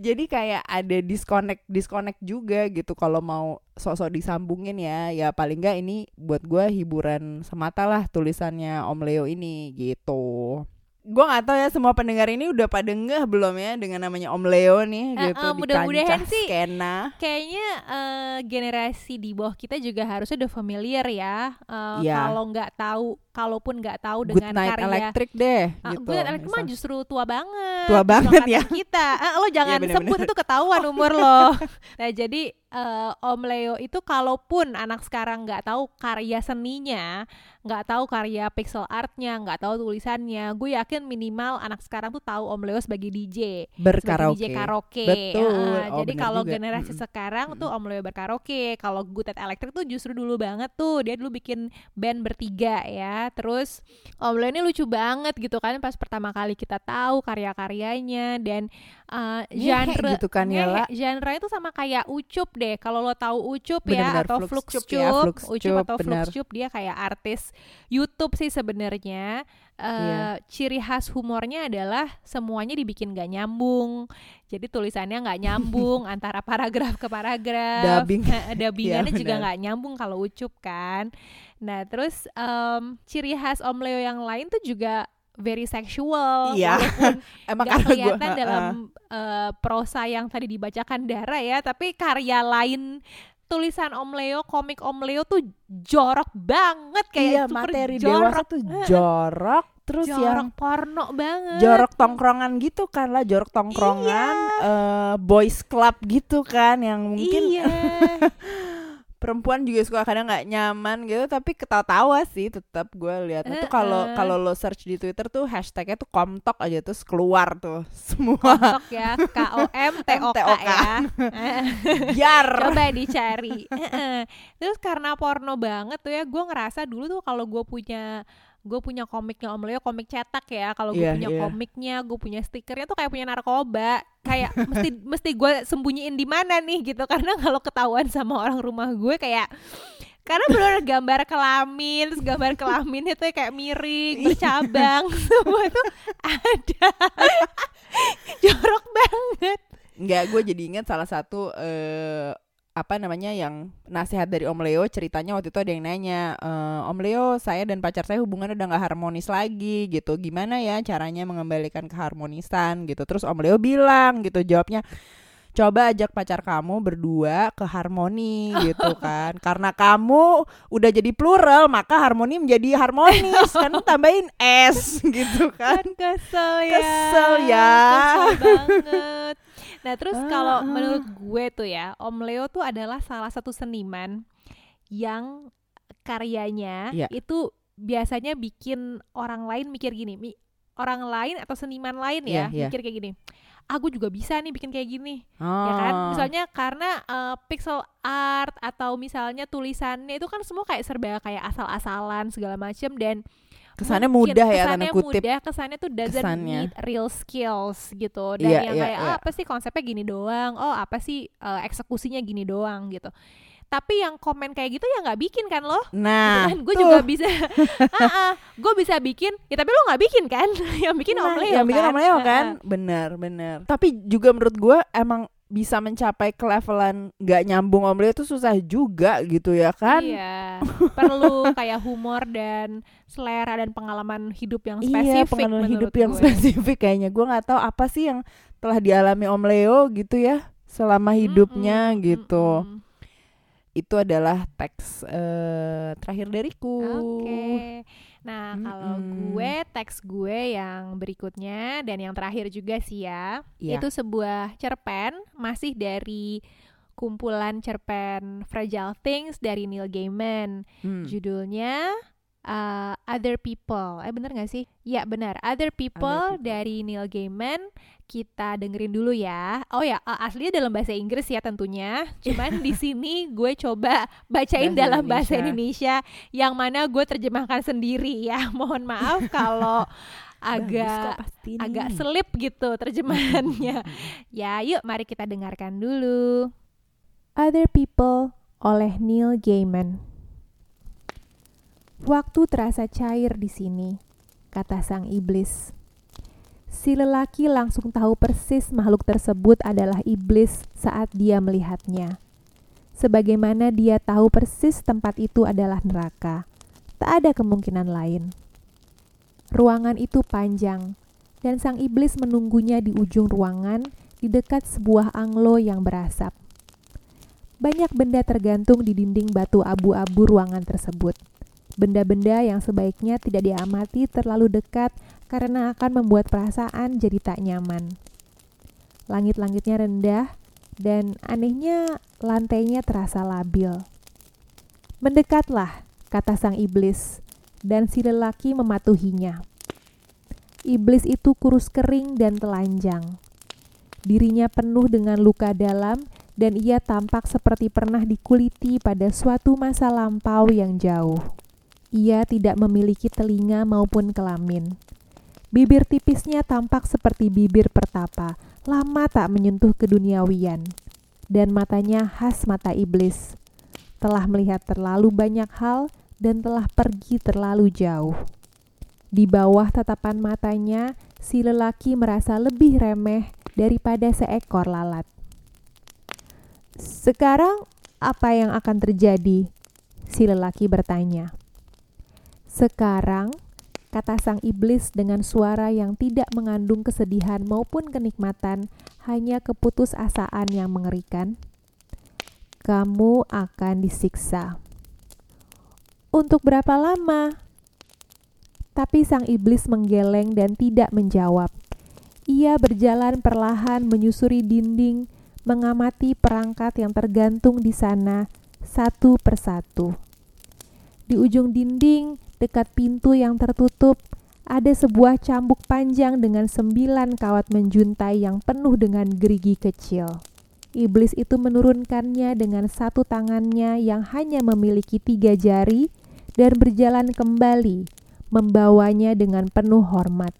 Jadi kayak ada disconnect disconnect juga gitu kalau mau sosok disambungin ya. Ya paling nggak ini buat gua hiburan semata lah tulisannya Om Leo ini gitu. Gua nggak tahu ya semua pendengar ini udah pada ngeh belum ya dengan namanya Om Leo nih Eh, gitu di mudah-mudahan kancah sih skena. kayaknya eh, generasi di bawah kita juga harusnya udah familiar ya Eh, Iya. kalau nggak tahu kalaupun nggak tahu Good dengan Night karya Electric deh Ah, gitu Good Night Electric mah justru tua banget Tua banget ya. kita Ah, lo jangan bener-bener. sebut itu ketahuan umur lo <laughs> nah jadi eh, Om Leo itu kalaupun anak sekarang nggak tahu karya seninya nggak tahu karya pixel artnya nggak tahu tulisannya gue yakin minimal anak sekarang tuh tahu Om Leo sebagai DJ sebagai berkaraoke DJ karaoke. Betul. Ah, Oh, jadi bener kalau generasi Mm-mm. sekarang tuh Om Leo berkaraoke. Kalau Good Night Electric tuh justru dulu banget tuh. Dia dulu bikin band bertiga ya. Terus Om Leo ini lucu banget gitu kan pas pertama kali kita tahu karya-karyanya dan uh, Ngehe genre gitu kan ya, genre itu sama kayak Ucup deh. Kalau lo tahu Ucup ya atau Flux Flux Cup Cup, ya, Flux Ucup Cup, atau Flux bener. Cup dia kayak artis YouTube sih sebenarnya. Eh, Iya. Ciri khas humornya adalah semuanya dibikin gak nyambung. Jadi tulisannya nggak <laughs> nyambung antara paragraf ke paragraf. Dubbing. <laughs> Eh, dubbingannya Iya, juga nggak nyambung kalau ucup kan. Nah terus em, ciri khas Om Leo yang lain tuh juga very sexual. Iya. Walaupun <laughs> emang karena gua kelihatan dalam eh, prosa yang tadi dibacakan Dara ya, tapi karya lain tulisan Om Leo, komik Om Leo tuh jorok banget kayak iya super materi jorok, dewasa tuh jorok terus jorok yang porno banget. jorok tongkrongan gitu kan lah jorok tongkrongan eh, boys club gitu kan yang mungkin Iya. <laughs> perempuan juga suka kadang nggak nyaman gitu tapi ketawa-tawa sih tetap gue lihat itu kalau Heeh. kalau lo search di Twitter tuh hashtagnya tuh komtok aja terus keluar tuh <laughs> semua. Kontok ya K O M T O K <laughs> ya. <laughs> Biar. Coba dicari. Terus karena porno banget tuh ya gue ngerasa dulu tuh kalau gue punya gue punya komiknya Om Leo komik cetak ya. Kalau gue Iya, punya iya. komiknya gue punya stikernya tuh kayak punya narkoba. Kayak <laughs> mesti mesti gue sembunyiin di mana nih gitu. Karena kalau ketahuan sama orang rumah gue kayak karena benar gambar kelamin terus gambar kelamin itu kayak miring bercabang <laughs> semua tuh ada. <laughs> Jorok banget. Nggak gue jadi ingat salah satu eh apa namanya yang nasihat dari Om Leo ceritanya waktu itu ada yang nanya "Eh, Om Leo saya dan pacar saya hubungannya udah nggak harmonis lagi gitu. Gimana ya caranya mengembalikan keharmonisan? gitu. Terus Om Leo bilang gitu jawabnya coba ajak pacar kamu berdua ke harmoni gitu <laughs> kan. Karena kamu udah jadi plural maka harmoni menjadi harmonis. Kan tambahin s gitu kan. Kan kesel ya. Kesel ya. kesel banget nah terus Ah, kalau ah. menurut gue tuh ya Om Leo tuh adalah salah satu seniman yang karyanya Iya. itu biasanya bikin orang lain mikir gini mi- orang lain atau seniman lain ya Iya, iya. mikir kayak gini aku juga bisa nih bikin kayak gini ya kan Oh. misalnya karena eh, pixel art atau misalnya tulisannya itu kan semua kayak serba kayak asal-asalan segala macem dan kesannya mungkin mudah ya kesannya tanda kutip. mudah kesannya tuh doesn't kesannya. need real skills gitu. Dan Iya, yang iya, kayak iya. "Ah, apa sih konsepnya gini doang? Oh apa sih eh, eksekusinya gini doang? gitu. Tapi yang komen kayak gitu ya nggak bikin kan lo? Nah, kan? Gue juga bisa <laughs> gue bisa bikin ya tapi lo nggak bikin kan? <laughs> Yang bikin Nah, om Leo yang bikin kan? Om Leo kan, bener bener. Tapi juga menurut gue emang bisa mencapai ke levelan nggak nyambung Om Leo itu susah juga gitu ya kan? Iya, perlu kayak humor dan selera dan pengalaman hidup yang Iya, spesifik pengalaman hidup menurut yang gue. spesifik kayaknya. Gue nggak tahu apa sih yang telah dialami Om Leo gitu ya selama hidupnya Mm-mm, gitu. mm-mm. Itu adalah teks eh, terakhir dariku. Oke. Nah, kalau Mm-mm. gue teks gue yang berikutnya dan yang terakhir juga sih ya, Iya. itu sebuah cerpen masih dari kumpulan cerpen Fragile Things dari Neil Gaiman. Hmm. Judulnya uh, Other People. Eh bener gak sih? Ya benar. Other People, People. dari Neil Gaiman. Kita dengerin dulu ya. Oh ya, uh, aslinya dalam bahasa Inggris ya tentunya. Cuman di <laughs> sini gue coba bacain Bahasa dalam bahasa Indonesia. Yang mana gue terjemahkan sendiri ya. <laughs> Mohon maaf kalau agak agak selip gitu terjemahannya. <laughs> ya, yuk mari kita dengarkan dulu. Other People oleh Neil Gaiman. Waktu terasa cair di sini, kata sang iblis. Si lelaki langsung tahu persis makhluk tersebut adalah iblis saat dia melihatnya. Sebagaimana dia tahu persis tempat itu adalah neraka. Tak ada kemungkinan lain. Ruangan itu panjang, dan sang iblis menunggunya di ujung ruangan di dekat sebuah anglo yang berasap. Banyak benda tergantung di dinding batu abu-abu ruangan tersebut. Benda-benda yang sebaiknya tidak diamati terlalu dekat karena akan membuat perasaan jadi tak nyaman. Langit-langitnya rendah dan anehnya lantainya terasa labil. Mendekatlah, kata sang iblis, dan si lelaki mematuhinya. Iblis itu kurus kering dan telanjang. Dirinya penuh dengan luka dalam dan ia tampak seperti pernah dikuliti pada suatu masa lampau yang jauh. Ia tidak memiliki telinga maupun kelamin. Bibir tipisnya tampak seperti bibir pertapa, lama tak menyentuh keduniawian. Dan matanya khas mata iblis. Telah melihat terlalu banyak hal dan telah pergi terlalu jauh. Di bawah tatapan matanya, si lelaki merasa lebih remeh daripada seekor lalat. Sekarang, apa yang akan terjadi? Si lelaki bertanya. Sekarang, kata sang iblis dengan suara yang tidak mengandung kesedihan maupun kenikmatan, hanya keputusasaan yang mengerikan. Kamu akan disiksa. Untuk berapa lama? Tapi sang iblis menggeleng dan tidak menjawab. Ia berjalan perlahan menyusuri dinding, mengamati perangkat yang tergantung di sana, satu persatu. Di ujung dinding, dekat pintu yang tertutup, ada sebuah cambuk panjang dengan sembilan kawat menjuntai yang penuh dengan gerigi kecil. Iblis itu menurunkannya dengan satu tangannya yang hanya memiliki tiga jari dan berjalan kembali, membawanya dengan penuh hormat.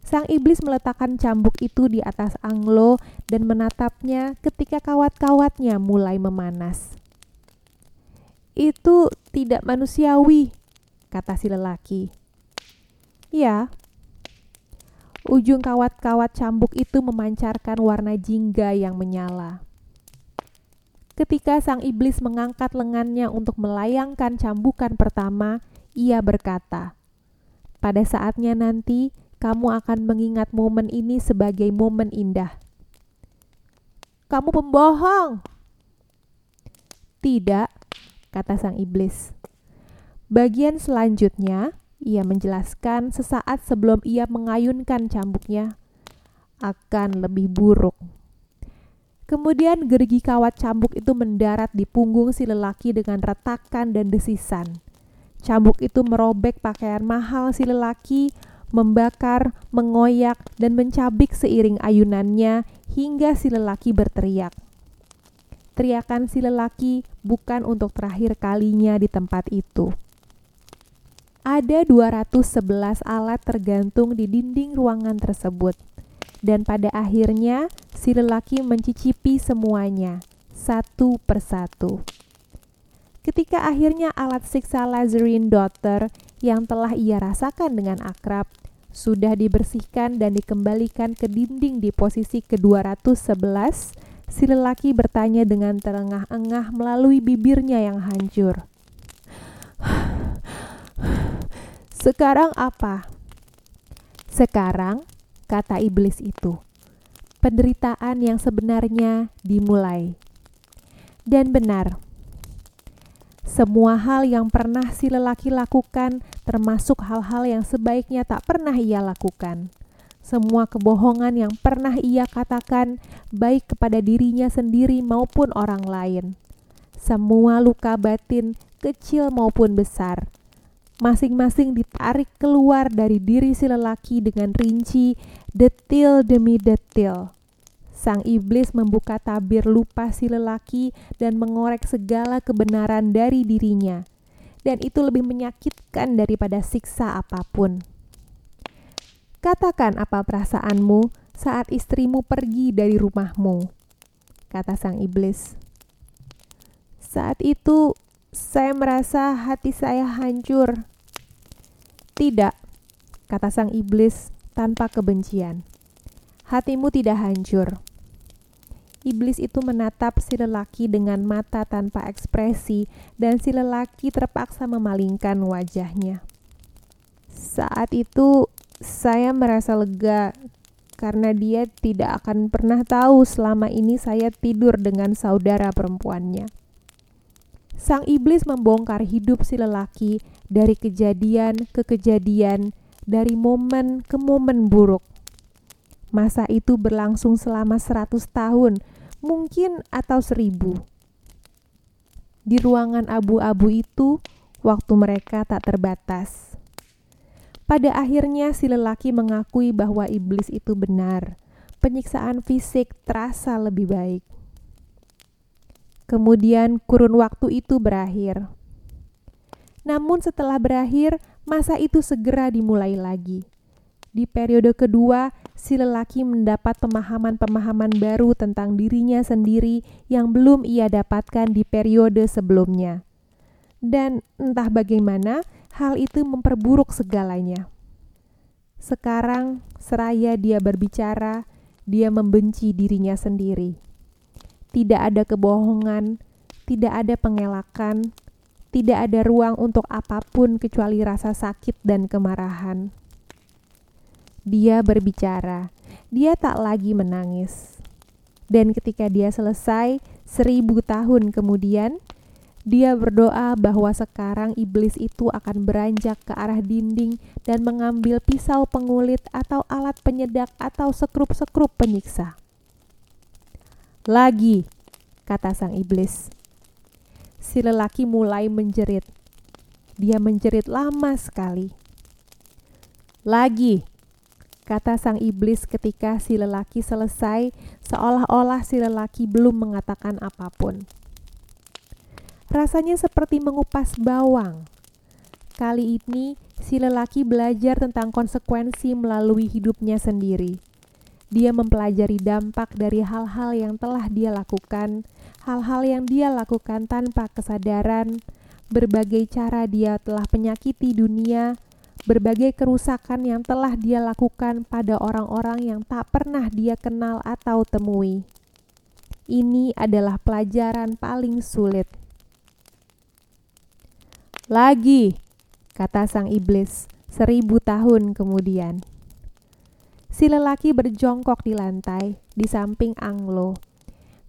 Sang iblis meletakkan cambuk itu di atas Anglo dan menatapnya ketika kawat-kawatnya mulai memanas. Itu tidak manusiawi, kata si lelaki. Ya, ujung kawat-kawat cambuk itu memancarkan warna jingga yang menyala. Ketika sang iblis mengangkat lengannya untuk melayangkan cambukan pertama, ia berkata, "Pada saatnya nanti, kamu akan mengingat momen ini sebagai momen indah. Kamu pembohong. Tidak, kata sang iblis. Bagian selanjutnya, ia menjelaskan sesaat sebelum ia mengayunkan cambuknya akan lebih buruk. Kemudian gerigi kawat cambuk itu mendarat di punggung si lelaki dengan retakan dan desisan. Cambuk itu merobek pakaian mahal si lelaki, membakar, mengoyak, dan mencabik seiring ayunannya hingga si lelaki berteriak. Teriakan si lelaki bukan untuk terakhir kalinya di tempat itu. Ada 211 alat tergantung di dinding ruangan tersebut. Dan pada akhirnya si lelaki mencicipi semuanya, satu persatu. Ketika akhirnya alat siksa Lazarine Daughter yang telah ia rasakan dengan akrab sudah dibersihkan dan dikembalikan ke dinding di posisi ke-211, si lelaki bertanya dengan terengah-engah melalui bibirnya yang hancur. Sekarang apa? Sekarang, kata iblis itu, penderitaan yang sebenarnya dimulai. Dan benar, semua hal yang pernah si lelaki lakukan, termasuk hal-hal yang sebaiknya tak pernah ia lakukan. Semua kebohongan yang pernah ia katakan, baik kepada dirinya sendiri maupun orang lain. Semua luka batin, kecil maupun besar, masing-masing ditarik keluar dari diri si lelaki dengan rinci, detil demi detil Sang iblis membuka tabir lupa si lelaki dan mengorek segala kebenaran dari dirinya. Dan itu lebih menyakitkan daripada siksa apa pun. Katakan apa perasaanmu saat istrimu pergi dari rumahmu, kata sang iblis. Saat itu saya merasa hati saya hancur. Tidak, kata sang iblis tanpa kebencian. Hatimu tidak hancur Iblis itu menatap si lelaki dengan mata tanpa ekspresi, dan si lelaki terpaksa memalingkan wajahnya. Saat itu, saya merasa lega karena dia tidak akan pernah tahu selama ini saya tidur dengan saudara perempuannya. Sang iblis membongkar hidup si lelaki dari kejadian ke kejadian, dari momen ke momen buruk. Masa itu berlangsung selama seratus tahun, mungkin atau seribu. Di ruangan abu-abu itu, waktu mereka tak terbatas. Pada akhirnya si lelaki mengakui bahwa iblis itu benar. Penyiksaan fisik terasa lebih baik. Kemudian kurun waktu itu berakhir. Namun setelah berakhir, masa itu segera dimulai lagi. Di periode kedua, si lelaki mendapat pemahaman-pemahaman baru tentang dirinya sendiri yang belum ia dapatkan di periode sebelumnya. Dan entah bagaimana, hal itu memperburuk segalanya. Sekarang, seraya dia berbicara, dia membenci dirinya sendiri. Tidak ada kebohongan, tidak ada pengelakan, tidak ada ruang untuk apa pun kecuali rasa sakit dan kemarahan. Dia berbicara. Dia tak lagi menangis. Dan ketika dia selesai, seribu tahun kemudian, dia berdoa bahwa sekarang iblis itu akan beranjak ke arah dinding dan mengambil pisau pengulit atau alat penyedak atau sekrup-sekrup penyiksa. Lagi, kata sang iblis. si lelaki mulai menjerit. Dia menjerit lama sekali. Lagi, kata sang iblis ketika si lelaki selesai, seolah-olah si lelaki belum mengatakan apa pun. Rasanya seperti mengupas bawang. Kali ini, si lelaki belajar tentang konsekuensi melalui hidupnya sendiri. Dia mempelajari dampak dari hal-hal yang telah dia lakukan, hal-hal yang dia lakukan tanpa kesadaran, berbagai cara dia telah menyakiti dunia, berbagai kerusakan yang telah dia lakukan pada orang-orang yang tak pernah dia kenal atau temui. Ini adalah pelajaran paling sulit. Lagi, kata sang iblis, seribu tahun kemudian. Si lelaki berjongkok di lantai, di samping Anglo.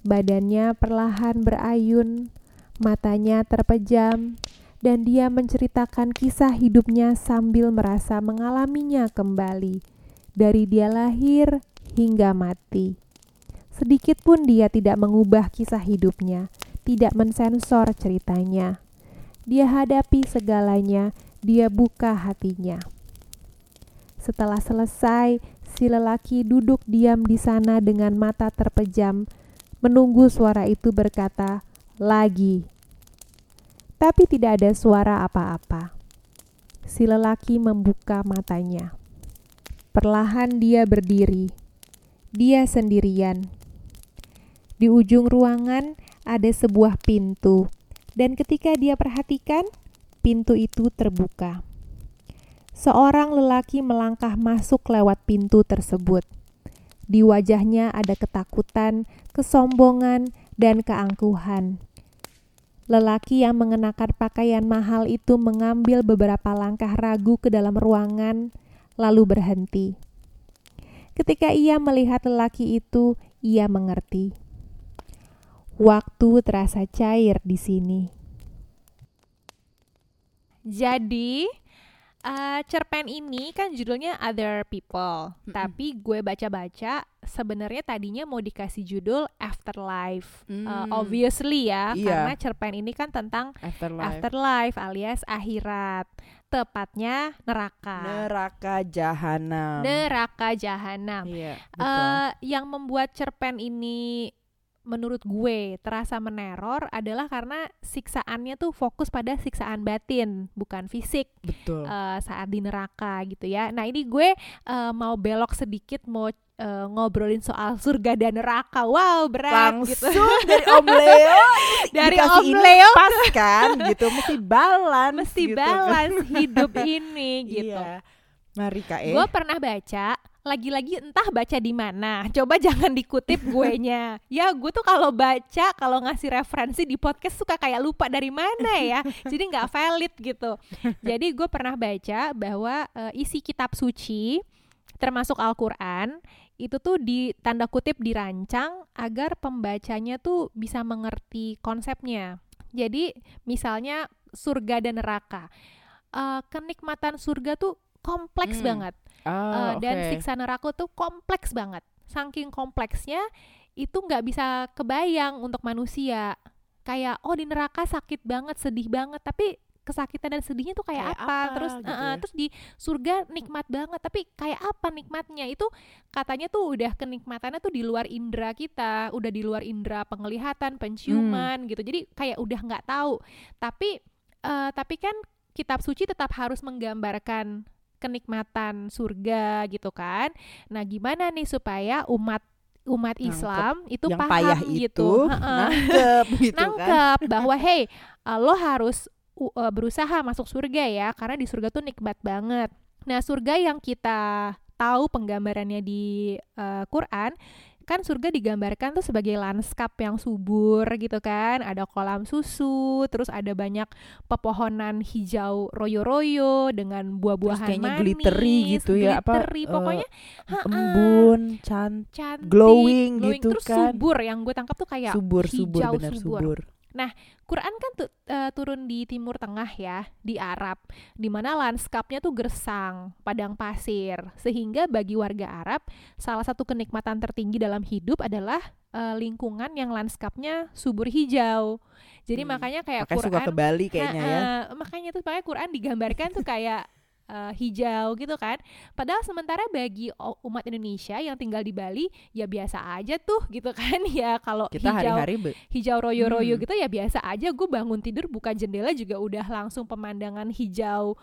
Badannya perlahan berayun, matanya terpejam, dan dia menceritakan kisah hidupnya sambil merasa mengalaminya kembali, dari dia lahir hingga mati. Sedikit pun dia tidak mengubah kisah hidupnya, tidak mensensor ceritanya. Dia hadapi segalanya, dia buka hatinya. Setelah selesai, si lelaki duduk diam di sana dengan mata terpejam, menunggu suara itu berkata, "Lagi." Tapi tidak ada suara apa-apa. Si lelaki membuka matanya. Perlahan dia berdiri. Dia sendirian. Di ujung ruangan ada sebuah pintu dan ketika dia perhatikan, pintu itu terbuka. Seorang lelaki melangkah masuk lewat pintu tersebut. Di wajahnya ada ketakutan, kesombongan, dan keangkuhan. Lelaki yang mengenakan pakaian mahal itu mengambil beberapa langkah ragu ke dalam ruangan, lalu berhenti. Ketika ia melihat lelaki itu, ia mengerti. Waktu terasa cair di sini. Jadi, uh, cerpen ini kan judulnya Other People, Mm-mm. tapi gue baca-baca sebenarnya tadinya mau dikasih judul Afterlife. Uh, Hmm. obviously ya, Iya. karena cerpen ini kan tentang Afterlife. afterlife alias akhirat, tepatnya neraka. Neraka jahanam. Neraka jahanam. Iya, betul. Eh, yang membuat cerpen ini menurut gue terasa meneror adalah karena siksaannya tuh fokus pada siksaan batin bukan fisik betul. eh, saat di neraka gitu ya. Nah ini gue eh, mau belok sedikit mau eh, ngobrolin soal surga dan neraka. Wow berat Langsung gitu. dari Om Leo <laughs> Dari Om Leo. pas kan gitu mesti balance Mesti gitu balance <laughs> hidup ini gitu. Iya. Mari Kak E. Gue pernah baca, lagi-lagi entah baca di mana. Coba jangan dikutip gue nya. ya gue tuh kalau baca, kalau ngasih referensi di podcast suka kayak lupa dari mana ya. Jadi nggak valid gitu. Jadi gue pernah baca bahwa eh, isi kitab suci, termasuk Al-Quran, itu tuh di tanda kutip dirancang agar pembacanya tuh bisa mengerti konsepnya. Jadi misalnya surga dan neraka. Eh, kenikmatan surga tuh kompleks Hmm. banget. Ah, Uh, dan oke. siksa neraka tuh kompleks banget. Saking kompleksnya itu nggak bisa kebayang untuk manusia. Kayak oh di neraka sakit banget, sedih banget, tapi kesakitan dan sedihnya tuh kayak, Kayak apa? apa Terus gitu uh, ya? terus di surga nikmat banget, tapi kayak apa nikmatnya? Itu katanya tuh udah kenikmatannya tuh di luar indera kita, udah di luar indera penglihatan, penciuman gitu. Jadi kayak udah nggak tahu. Tapi uh, tapi kan kitab suci tetap harus menggambarkan kenikmatan surga gitu kan. Nah, gimana nih supaya umat umat Nangkep Islam itu yang paham payah gitu, itu nangkep <laughs> gitu kan. nangkep bahwa hey uh, lo harus uh, berusaha masuk surga ya karena di surga tuh nikmat banget. Nah, surga yang kita tahu penggambarannya di uh, Quran kan surga digambarkan tuh sebagai lanskap yang subur gitu kan ada kolam susu terus ada banyak pepohonan hijau royo-royo dengan buah-buahan kayaknya manis glittery gitu ya apa glittery, eh, pokoknya ha-ha, embun, cantik, cantik glowing gitu terus kan. subur yang gue tangkap tuh kayak subur, subur, hijau benar subur. subur. Quran kan tu- eh, turun di Timur Tengah ya, di Arab, di mana lanskapnya tuh gersang, padang pasir, sehingga bagi warga Arab salah satu kenikmatan tertinggi dalam hidup adalah eh, lingkungan yang lanskapnya subur hijau. Jadi Hmm, makanya kayak Makanya Quran suka ke Bali kayaknya ya. Makanya tuh makanya Quran digambarkan tuh kayak eh, hijau gitu kan. Padahal sementara bagi umat Indonesia yang tinggal di Bali ya biasa aja tuh gitu <laughs> kan ya kalau hijau hari-hari be- hijau royo-royo Hmm. gitu ya biasa aja gue bangun tidur buka jendela juga udah langsung pemandangan hijau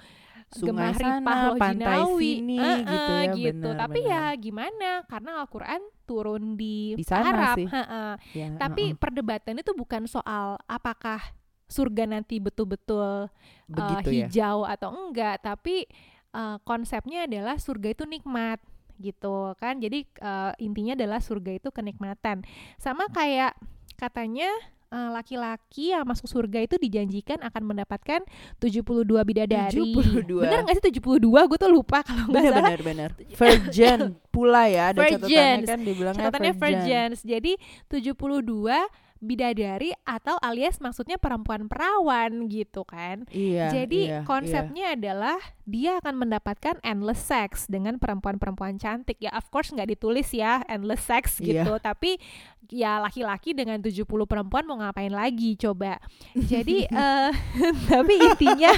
sungai Gemah Ripah sana, Loh pantai Jinawi. sini Eh, gitu eh, ya. gitu. benar, Tapi benar. ya gimana? Karena Al-Qur'an turun di, Di sana Arab. sih. heeh. Ya, Tapi heeh. perdebatan itu bukan soal apakah surga nanti betul-betul uh, begitu ya. hijau atau enggak, tapi uh, konsepnya adalah surga itu nikmat gitu kan. Jadi uh, intinya adalah surga itu kenikmatan. Sama kayak katanya uh, laki-laki yang masuk surga itu dijanjikan akan mendapatkan 72 bidadari. 72. Bener gak sih 72? Gue tuh lupa kalau nggak Benar salah. benar benar. Virgin pula ya ada catatannya Virgins. kan dibilangnya Catatannya virgin. virgins. Jadi 72 bidadari atau alias maksudnya perempuan perawan gitu kan. Iya. Jadi iya, konsepnya adalah dia akan mendapatkan endless sex dengan perempuan-perempuan cantik. Ya of course nggak ditulis ya endless sex Iya. gitu, tapi ya laki-laki dengan 70 perempuan mau ngapain lagi coba. Jadi <laughs> eh <laughs> tapi intinya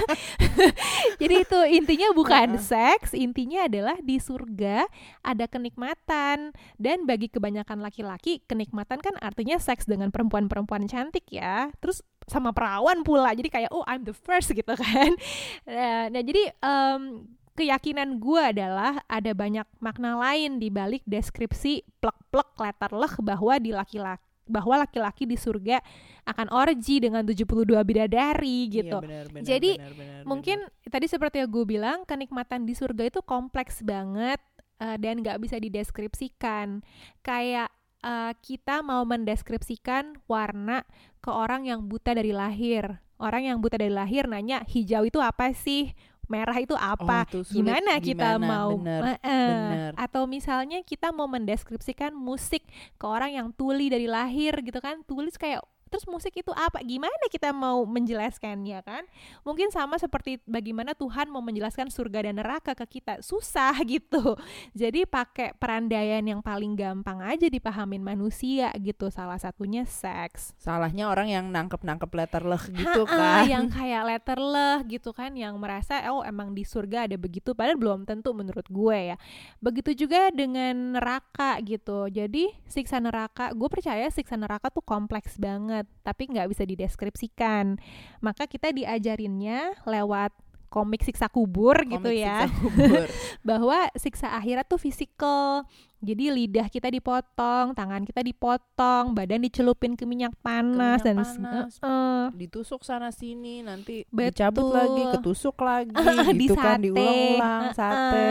<laughs> jadi itu intinya bukan seks, intinya adalah di surga ada kenikmatan dan bagi kebanyakan laki-laki kenikmatan kan artinya seks dengan perempuan-perempuan cantik ya. Terus sama perawan pula. Jadi kayak oh I'm the first gitu kan. <laughs> Nah, nah, jadi em, keyakinan gue adalah ada banyak makna lain di balik deskripsi plek-plek letter leh bahwa di laki-laki bahwa laki-laki di surga akan orgi dengan 72 bidadari Iya, gitu. benar, benar, Jadi, benar, benar, Mungkin tadi seperti yang gue bilang kenikmatan di surga itu kompleks banget eh, dan nggak bisa dideskripsikan. Kayak eh, kita mau mendeskripsikan warna ke orang yang buta dari lahir. Orang yang buta dari lahir nanya hijau itu apa sih? Merah itu apa? Oh, tuh sulit. gimana kita Gimana? mau benar. Eh. benar. atau misalnya kita mau mendeskripsikan musik ke orang yang tuli dari lahir gitu kan tulis kayak terus musik itu apa? Gimana kita mau menjelaskannya kan? Mungkin sama seperti bagaimana Tuhan mau menjelaskan surga dan neraka ke kita. Susah <laughs> gitu. Jadi pakai perandaian yang paling gampang aja dipahamin manusia gitu. Salah satunya seks. Salahnya orang yang nangkep-nangkep letter leh gitu kan. yang kayak letter leh gitu kan yang merasa oh emang di surga ada begitu padahal belum tentu menurut gue ya. Begitu juga dengan neraka gitu. Jadi siksa neraka gue percaya siksa neraka tuh kompleks banget tapi nggak bisa dideskripsikan maka kita diajarinnya lewat komik siksa kubur gitu Komik ya siksa <laughs> kubur. bahwa siksa akhirat tuh fisikal. Jadi lidah kita dipotong, tangan kita dipotong, badan dicelupin ke minyak panas minyak dan panas. Eh, ditusuk sana sini nanti Betul. dicabut lagi ketusuk lagi <laughs> Di gitu kan sate. diulang-ulang Heeh. sate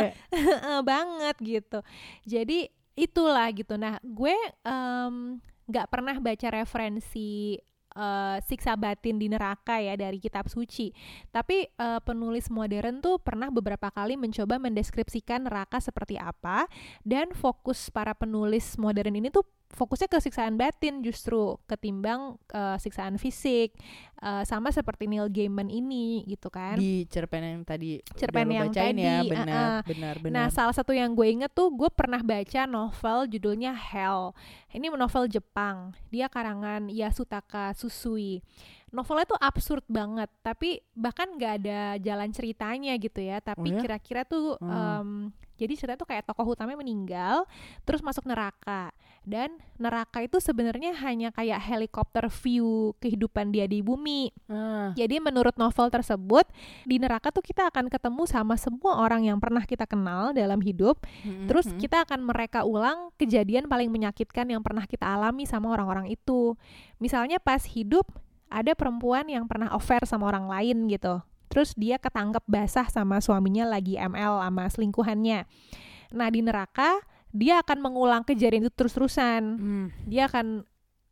<laughs> banget gitu. Jadi itulah gitu. Nah, gue em, nggak pernah baca referensi eh, siksa batin di neraka ya dari kitab suci. Tapi eh, penulis modern tuh pernah beberapa kali mencoba mendeskripsikan neraka seperti apa dan fokus para penulis modern ini tuh fokusnya ke siksaan batin justru ketimbang eh, siksaan fisik. Eh, sama seperti Neil Gaiman ini gitu kan. di cerpen yang tadi Cerpen yang bacain ya tadi, benar uh-uh. benar benar Nah, salah satu yang gue inget tuh gue pernah baca novel judulnya Hell. Ini novel Jepang. Dia karangan Yasutaka Susui. Novelnya tuh absurd banget, tapi bahkan gak ada jalan ceritanya gitu ya. Tapi Oh ya? kira-kira tuh, Hmm. em, jadi ceritanya tuh kayak tokoh utamanya meninggal, terus masuk neraka. Dan neraka itu sebenarnya hanya kayak helikopter view kehidupan dia di bumi. Ah, Jadi menurut novel tersebut di neraka tuh kita akan ketemu sama semua orang yang pernah kita kenal dalam hidup. mm, Terus kita akan mereka ulang kejadian paling menyakitkan yang pernah kita alami sama orang-orang itu. Misalnya pas hidup ada perempuan yang pernah affair sama orang lain gitu. Terus dia ketangkep basah sama suaminya lagi ML sama selingkuhannya. Nah di neraka dia akan mengulang kejadian itu terus-terusan. Hmm, dia akan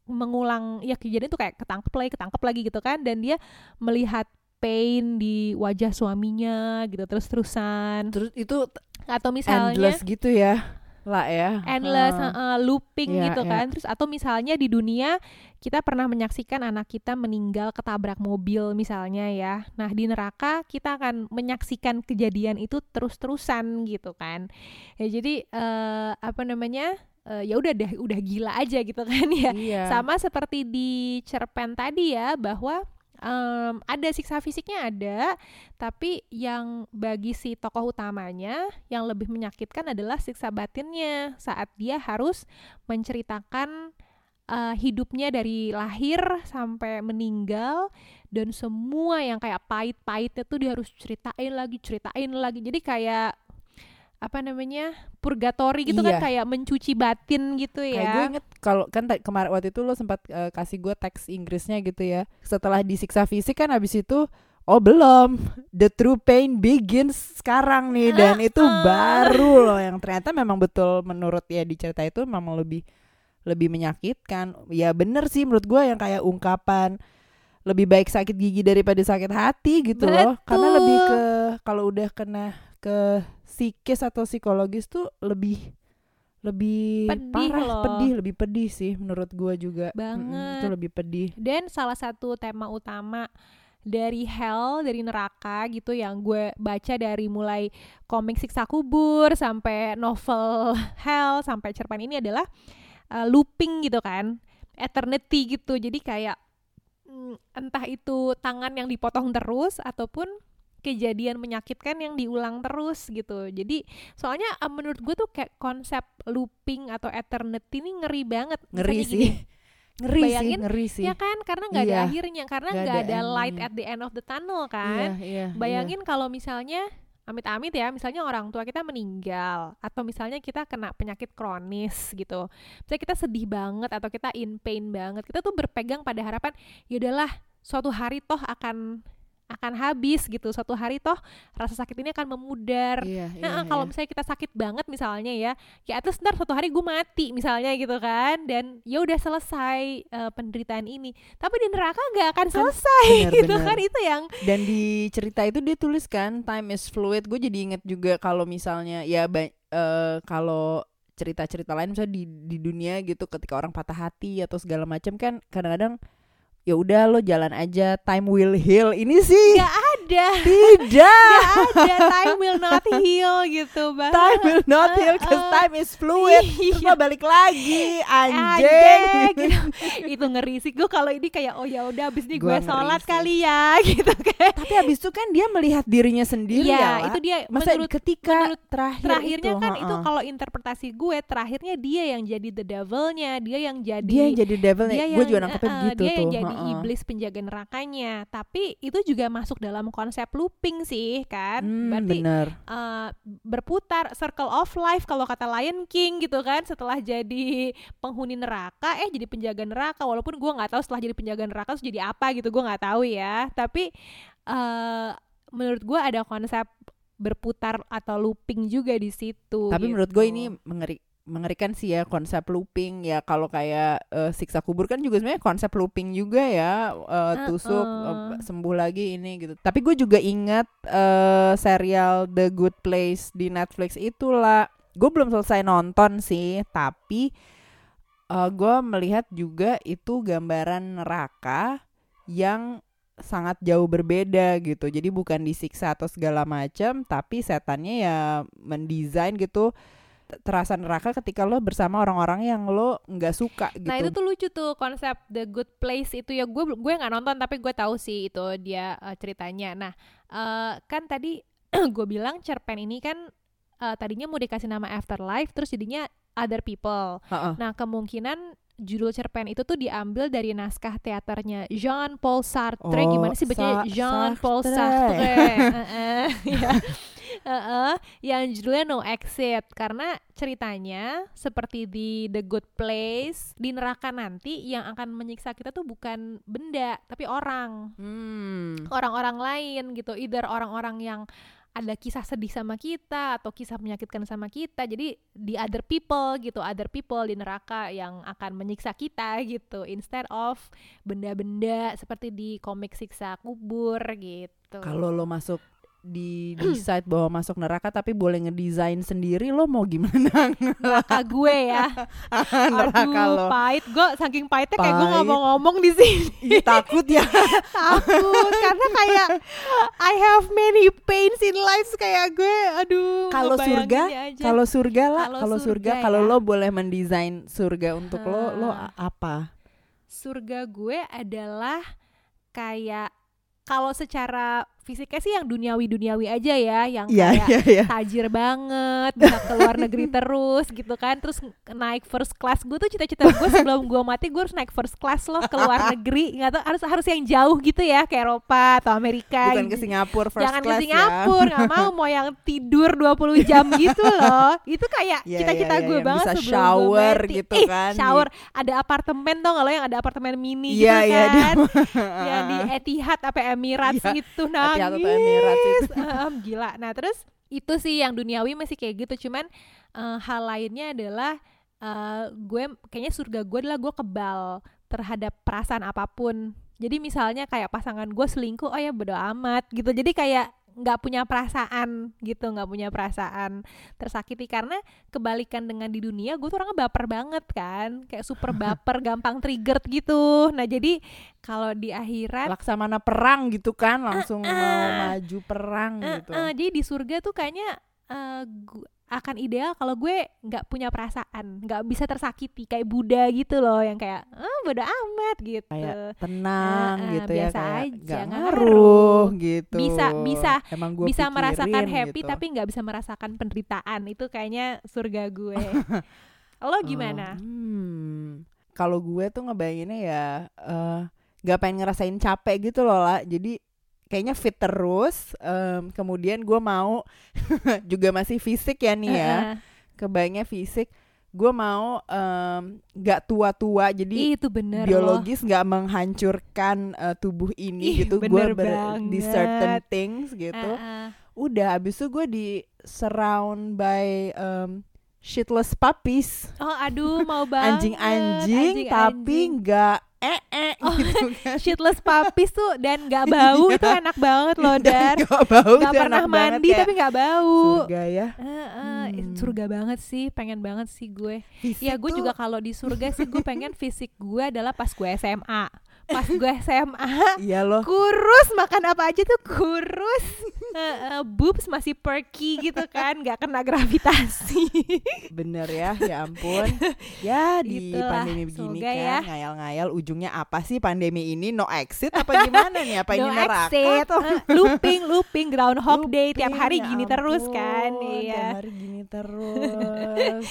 mengulang ya kejadian tuh kayak ketangkep lagi ketangkep lagi gitu kan. Dan dia melihat pain di wajah suaminya gitu terus terusan terus itu atau misalnya endless gitu ya lah ya endless Heeh. uh, looping Iya, gitu iya. kan. Terus atau misalnya di dunia kita pernah menyaksikan anak kita meninggal ketabrak mobil misalnya ya. Nah di neraka kita akan menyaksikan kejadian itu terus-terusan gitu kan. Ya jadi eh, apa namanya eh, ya udah deh udah gila aja gitu kan ya. Iya. Sama seperti di cerpen tadi ya bahwa em, ada siksa fisiknya ada, tapi yang bagi si tokoh utamanya yang lebih menyakitkan adalah siksa batinnya saat dia harus menceritakan eh, hidupnya dari lahir sampai meninggal dan semua yang kayak pahit-pahitnya tuh dia harus ceritain lagi, ceritain lagi. Jadi kayak apa namanya purgatory gitu kan Iya. kayak mencuci batin gitu ya. Kayak gue inget kalau kan kemarin waktu itu lo sempat eh, kasih gue teks Inggrisnya gitu ya. Setelah disiksa fisik kan habis itu oh belum the true pain begins sekarang nih dan itu baru loh yang ternyata memang betul menurut ya di cerita itu memang lebih lebih menyakitkan. Ya bener sih menurut gue yang kayak ungkapan lebih baik sakit gigi daripada sakit hati gitu loh. Karena Betul. lebih ke kalau udah kena ke psikis atau psikologis tuh lebih lebih Pedih parah, loh. pedih, lebih pedih sih menurut gua juga. Banget. itu lebih pedih. Dan salah satu tema utama dari hell, dari neraka gitu yang gue baca dari mulai komik Siksa Kubur sampai novel hell sampai cerpen ini adalah uh, looping gitu kan. Eternity gitu. Jadi kayak mm, entah itu tangan yang dipotong terus ataupun kejadian menyakitkan yang diulang terus gitu. Jadi soalnya uh, menurut gue tuh kayak konsep looping atau eternity ini ngeri banget. Ngeri Misalnya sih. gini, <laughs> Ngeri Bayangin, sih, ngeri sih. Ya kan karena nggak ada Iya. akhirnya karena Nggak ada ada, light at the end of the tunnel Iya, kan. iya, Bayangin kalau misalnya amit-amit ya, misalnya orang tua kita meninggal atau misalnya kita kena penyakit kronis gitu. Misalnya kita sedih banget atau kita in pain banget. Kita tuh berpegang pada harapan ya udahlah suatu hari toh akan akan habis gitu. Suatu hari toh rasa sakit ini akan memudar. Iya, Nah, iya, kalau iya. misalnya kita sakit banget misalnya ya, ya atas ntar suatu hari gue mati misalnya gitu kan, dan ya udah selesai eh, penderitaan ini. Tapi di neraka gak akan selesai benar, gitu benar. kan itu yang Dan di cerita itu dia tulis kan time is fluid. Gue jadi inget juga kalau misalnya ya eh, kalau cerita-cerita lain misalnya di di dunia gitu ketika orang patah hati atau segala macam kan kadang-kadang ya udah lo jalan aja time will heal. Ini sih. Gak ada, tidak <laughs> gak ada time will not heal gitu bang. time will not heal cause Uh-uh. time is fluid terus Iya. lo balik lagi anjing gitu. itu ngeri sih gue kalau ini kayak oh ya udah abis ini gue sholat sih. kali ya <laughs> gitu kan tapi abis itu kan dia melihat dirinya sendiri Iya, ya itu dia masa menurut ketika menurut terakhir terakhirnya itu, kan itu ha-ha. kalau interpretasi gue terakhirnya dia yang jadi the devilnya dia yang jadi dia yang jadi devil dia gue juga nangkepnya eh, begitu dia tuh yang jadi ha-ha. iblis penjaga nerakanya tapi itu juga masuk dalam konsep looping sih kan? Hmm, berarti bener. eh, berputar circle of life kalau kata Lion King gitu kan setelah jadi penghuni neraka eh jadi penjaga neraka. Walaupun gue nggak tahu setelah jadi penjaga neraka terus jadi apa gitu gue nggak tahu ya. Tapi eh menurut gue ada konsep berputar atau looping juga di situ Tapi menurut gue gitu. ini mengeri mengerikan sih ya konsep looping ya kalau kayak eh, siksa kubur kan juga sebenarnya konsep looping juga ya eh, tusuk Uh-uh. eh, sembuh lagi ini gitu. Tapi gue juga ingat eh, serial The Good Place di Netflix itulah. Gue belum selesai nonton sih, tapi eh, gue melihat juga itu gambaran neraka yang sangat jauh berbeda gitu. Jadi bukan disiksa atau segala macam, tapi setannya ya mendesain gitu terasa neraka ketika lo bersama orang-orang yang lo nggak suka gitu. Nah itu tuh lucu tuh konsep The Good Place itu ya gue gue nggak nonton tapi gue tahu sih itu dia eh, ceritanya. Nah eh, kan tadi <clears throat> gue bilang cerpen ini kan eh, tadinya mau dikasih nama Afterlife terus jadinya Other People. Heeh. Nah kemungkinan judul cerpen itu tuh diambil dari naskah teaternya Jean Paul Sartre. Oh, Gimana sih bacanya Sa- Jean Paul Sartre. Sartre? <laughs> Heeh, <laughs> ya. Heeh, yang judulnya No Exit. Karena ceritanya seperti di The Good Place di neraka nanti yang akan menyiksa kita tuh bukan benda tapi orang. Hmm. orang-orang lain gitu. Either orang-orang yang ada kisah sedih sama kita atau kisah menyakitkan sama kita. Jadi di other people gitu. Other people di neraka yang akan menyiksa kita gitu. Instead of benda-benda seperti di komik siksa kubur gitu. Kalau lo masuk di decide bahwa masuk neraka tapi boleh ngedesain sendiri lo mau gimana? <laughs> Neraka gue ya. <laughs> Neraka Aduh, lo. pahit. Gue saking pahitnya kayak gue Pahit. nggak mau ngomong di sini. Ih, takut ya. <laughs> Takut karena kayak I have many pains in life kayak gue aduh kalau surga kalau surga lah Kalau surga surga kalau ya. lo boleh mendesain surga untuk lo lo a- apa? Surga gue adalah kayak kalau secara fisiknya sih yang duniawi-duniawi aja ya, yang Iya kayak iya iya tajir banget, bisa ke luar <laughs> negeri terus gitu kan, terus naik first class. Gue tuh cita-cita gue sebelum gue mati gue harus naik first class loh ke luar <laughs> negeri, nggak tahu harus harus yang jauh gitu ya, ke Eropa atau Amerika. bukan ke Singapura first Jangan class ke Singapura, ya nggak <laughs> mau mau yang tidur 20 jam gitu loh. Itu kayak Iya, cita-cita iya, iya, gue yang banget bisa sebelum shower gue mati. gitu Ih, kan, Shower, ada apartemen dong kalau yang ada apartemen mini Iya, gitu di- kan. yang di Etihad apa Emirates Iya, gitu nangis. Etihad atau Emirates itu. Em, gila. Nah, terus itu sih yang duniawi masih kayak gitu. Cuman eh, hal lainnya adalah eh, gue kayaknya surga gue adalah gue kebal terhadap perasaan apa pun. Jadi misalnya kayak pasangan gue selingkuh, oh ya bodo amat gitu. Jadi kayak nggak punya perasaan gitu, nggak punya perasaan tersakiti karena kebalikan dengan di dunia, gue tuh orangnya baper banget kan, kayak super <laughs> baper, gampang triggered gitu. Nah jadi kalau di akhirat laksamana perang gitu kan langsung mau eh. maju perang Eh, gitu eh, jadi di surga tuh kayaknya eh, gu- akan ideal kalau gue nggak punya perasaan, nggak bisa tersakiti kayak Buddha gitu loh, yang kayak ah bodo amat gitu. Kayak tenang Eh, eh, gitu ya biasa kayak aja, nggak nggak ngaruh gitu Bisa- bisa- emang gua bisa merasakan pikirin happy gitu. tapi nggak bisa merasakan penderitaan itu kayaknya surga gue. <laughs> Lo gimana? Oh, hmm. Kalau gue tuh ngebayanginnya ya eh, nggak pengen ngerasain capek gitu loh lah. Jadi kayaknya fit terus. em, kemudian gue mau <laughs> juga masih fisik ya nih ya. Eh. Kebayangnya fisik. Gue mau nggak tua-tua. Jadi itu bener loh. biologis nggak menghancurkan eh, tubuh ini Ih, gitu. Gue bener di certain things gitu. Eh. Udah, abis itu gue di surround by em, shitless puppies Oh aduh mau <laughs> banget. anjing-anjing tapi Anjing-anjing. nggak eh <laughs> eh Oh, gitu kan shitless puppies tuh dan nggak <laughs> bau itu enak banget loh Dan nggak bau nggak tuh pernah mandi tapi nggak bau. surga ya Eh, eh, Hmm. surga banget sih, pengen banget sih gue. Fisik Ya gue tuh- juga kalau di surga sih gue pengen fisik gue adalah pas gue SMA. Pas gue SMA iya loh kurus makan apa aja tuh kurus. Eh, eh, <laughs> boobs masih perky gitu kan, nggak kena gravitasi. bener ya ya ampun <laughs> ya di Itulah, pandemi begini kan ya. ngayal-ngayal ujungnya apa sih pandemi ini no exit apa gimana nih apa <laughs> ini no neraka exit. Eh, looping, looping, groundhog day tiap hari ya gini terus kan, ampun, iya. tiap hari gini terus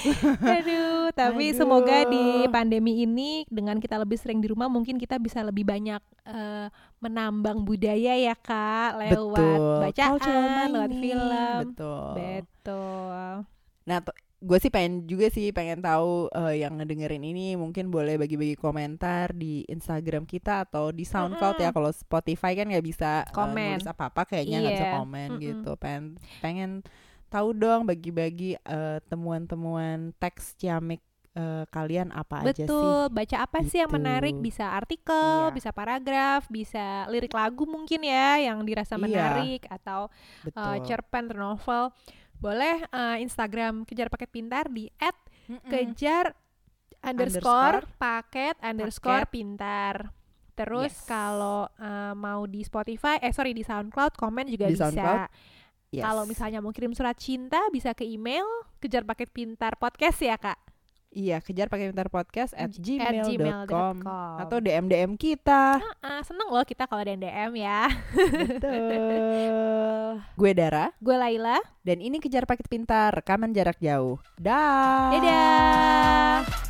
Aduh, tapi Aduh. semoga di pandemi ini dengan kita lebih sering di rumah mungkin kita bisa lebih banyak eh, menambang budaya ya kak lewat betul bacaan, Cultural lewat mining, film. betul Betul. Nah, gue sih pengen juga sih pengen tahu eh, yang ngedengerin ini mungkin boleh bagi-bagi komentar di Instagram kita atau di SoundCloud ya. Mm-mm. Kalau Spotify kan nggak bisa eh, Komen. nulis apa-apa kayaknya nggak bisa Iya. komen Mm-mm. gitu. Pengen pengen tahu dong bagi-bagi eh, temuan-temuan teks ciamik eh, kalian apa aja sih? Betul. Baca apa sih yang Gitu. menarik? Bisa artikel, Iya. bisa paragraf, bisa lirik lagu mungkin ya yang dirasa Iya. menarik atau Betul. cerpen atau novel. Boleh eh, Instagram kejar paket pintar di Mm-mm. kejar underscore paket underscore pintar. Terus Yes. kalau eh, mau di Spotify, eh sorry di SoundCloud komen juga Di bisa. SoundCloud, Yes. Kalau misalnya mau kirim surat cinta bisa ke email kejar paket pintar podcast ya kak. Iya, kejar pakai pintar podcast at gmail.com atau DM DM kita. Ah, seneng loh kita kalau ada DM ya. Betul. <laughs> Gue Dara. Gue Laila. Dan ini kejar paket pintar, rekaman jarak jauh. Dah. Dadah.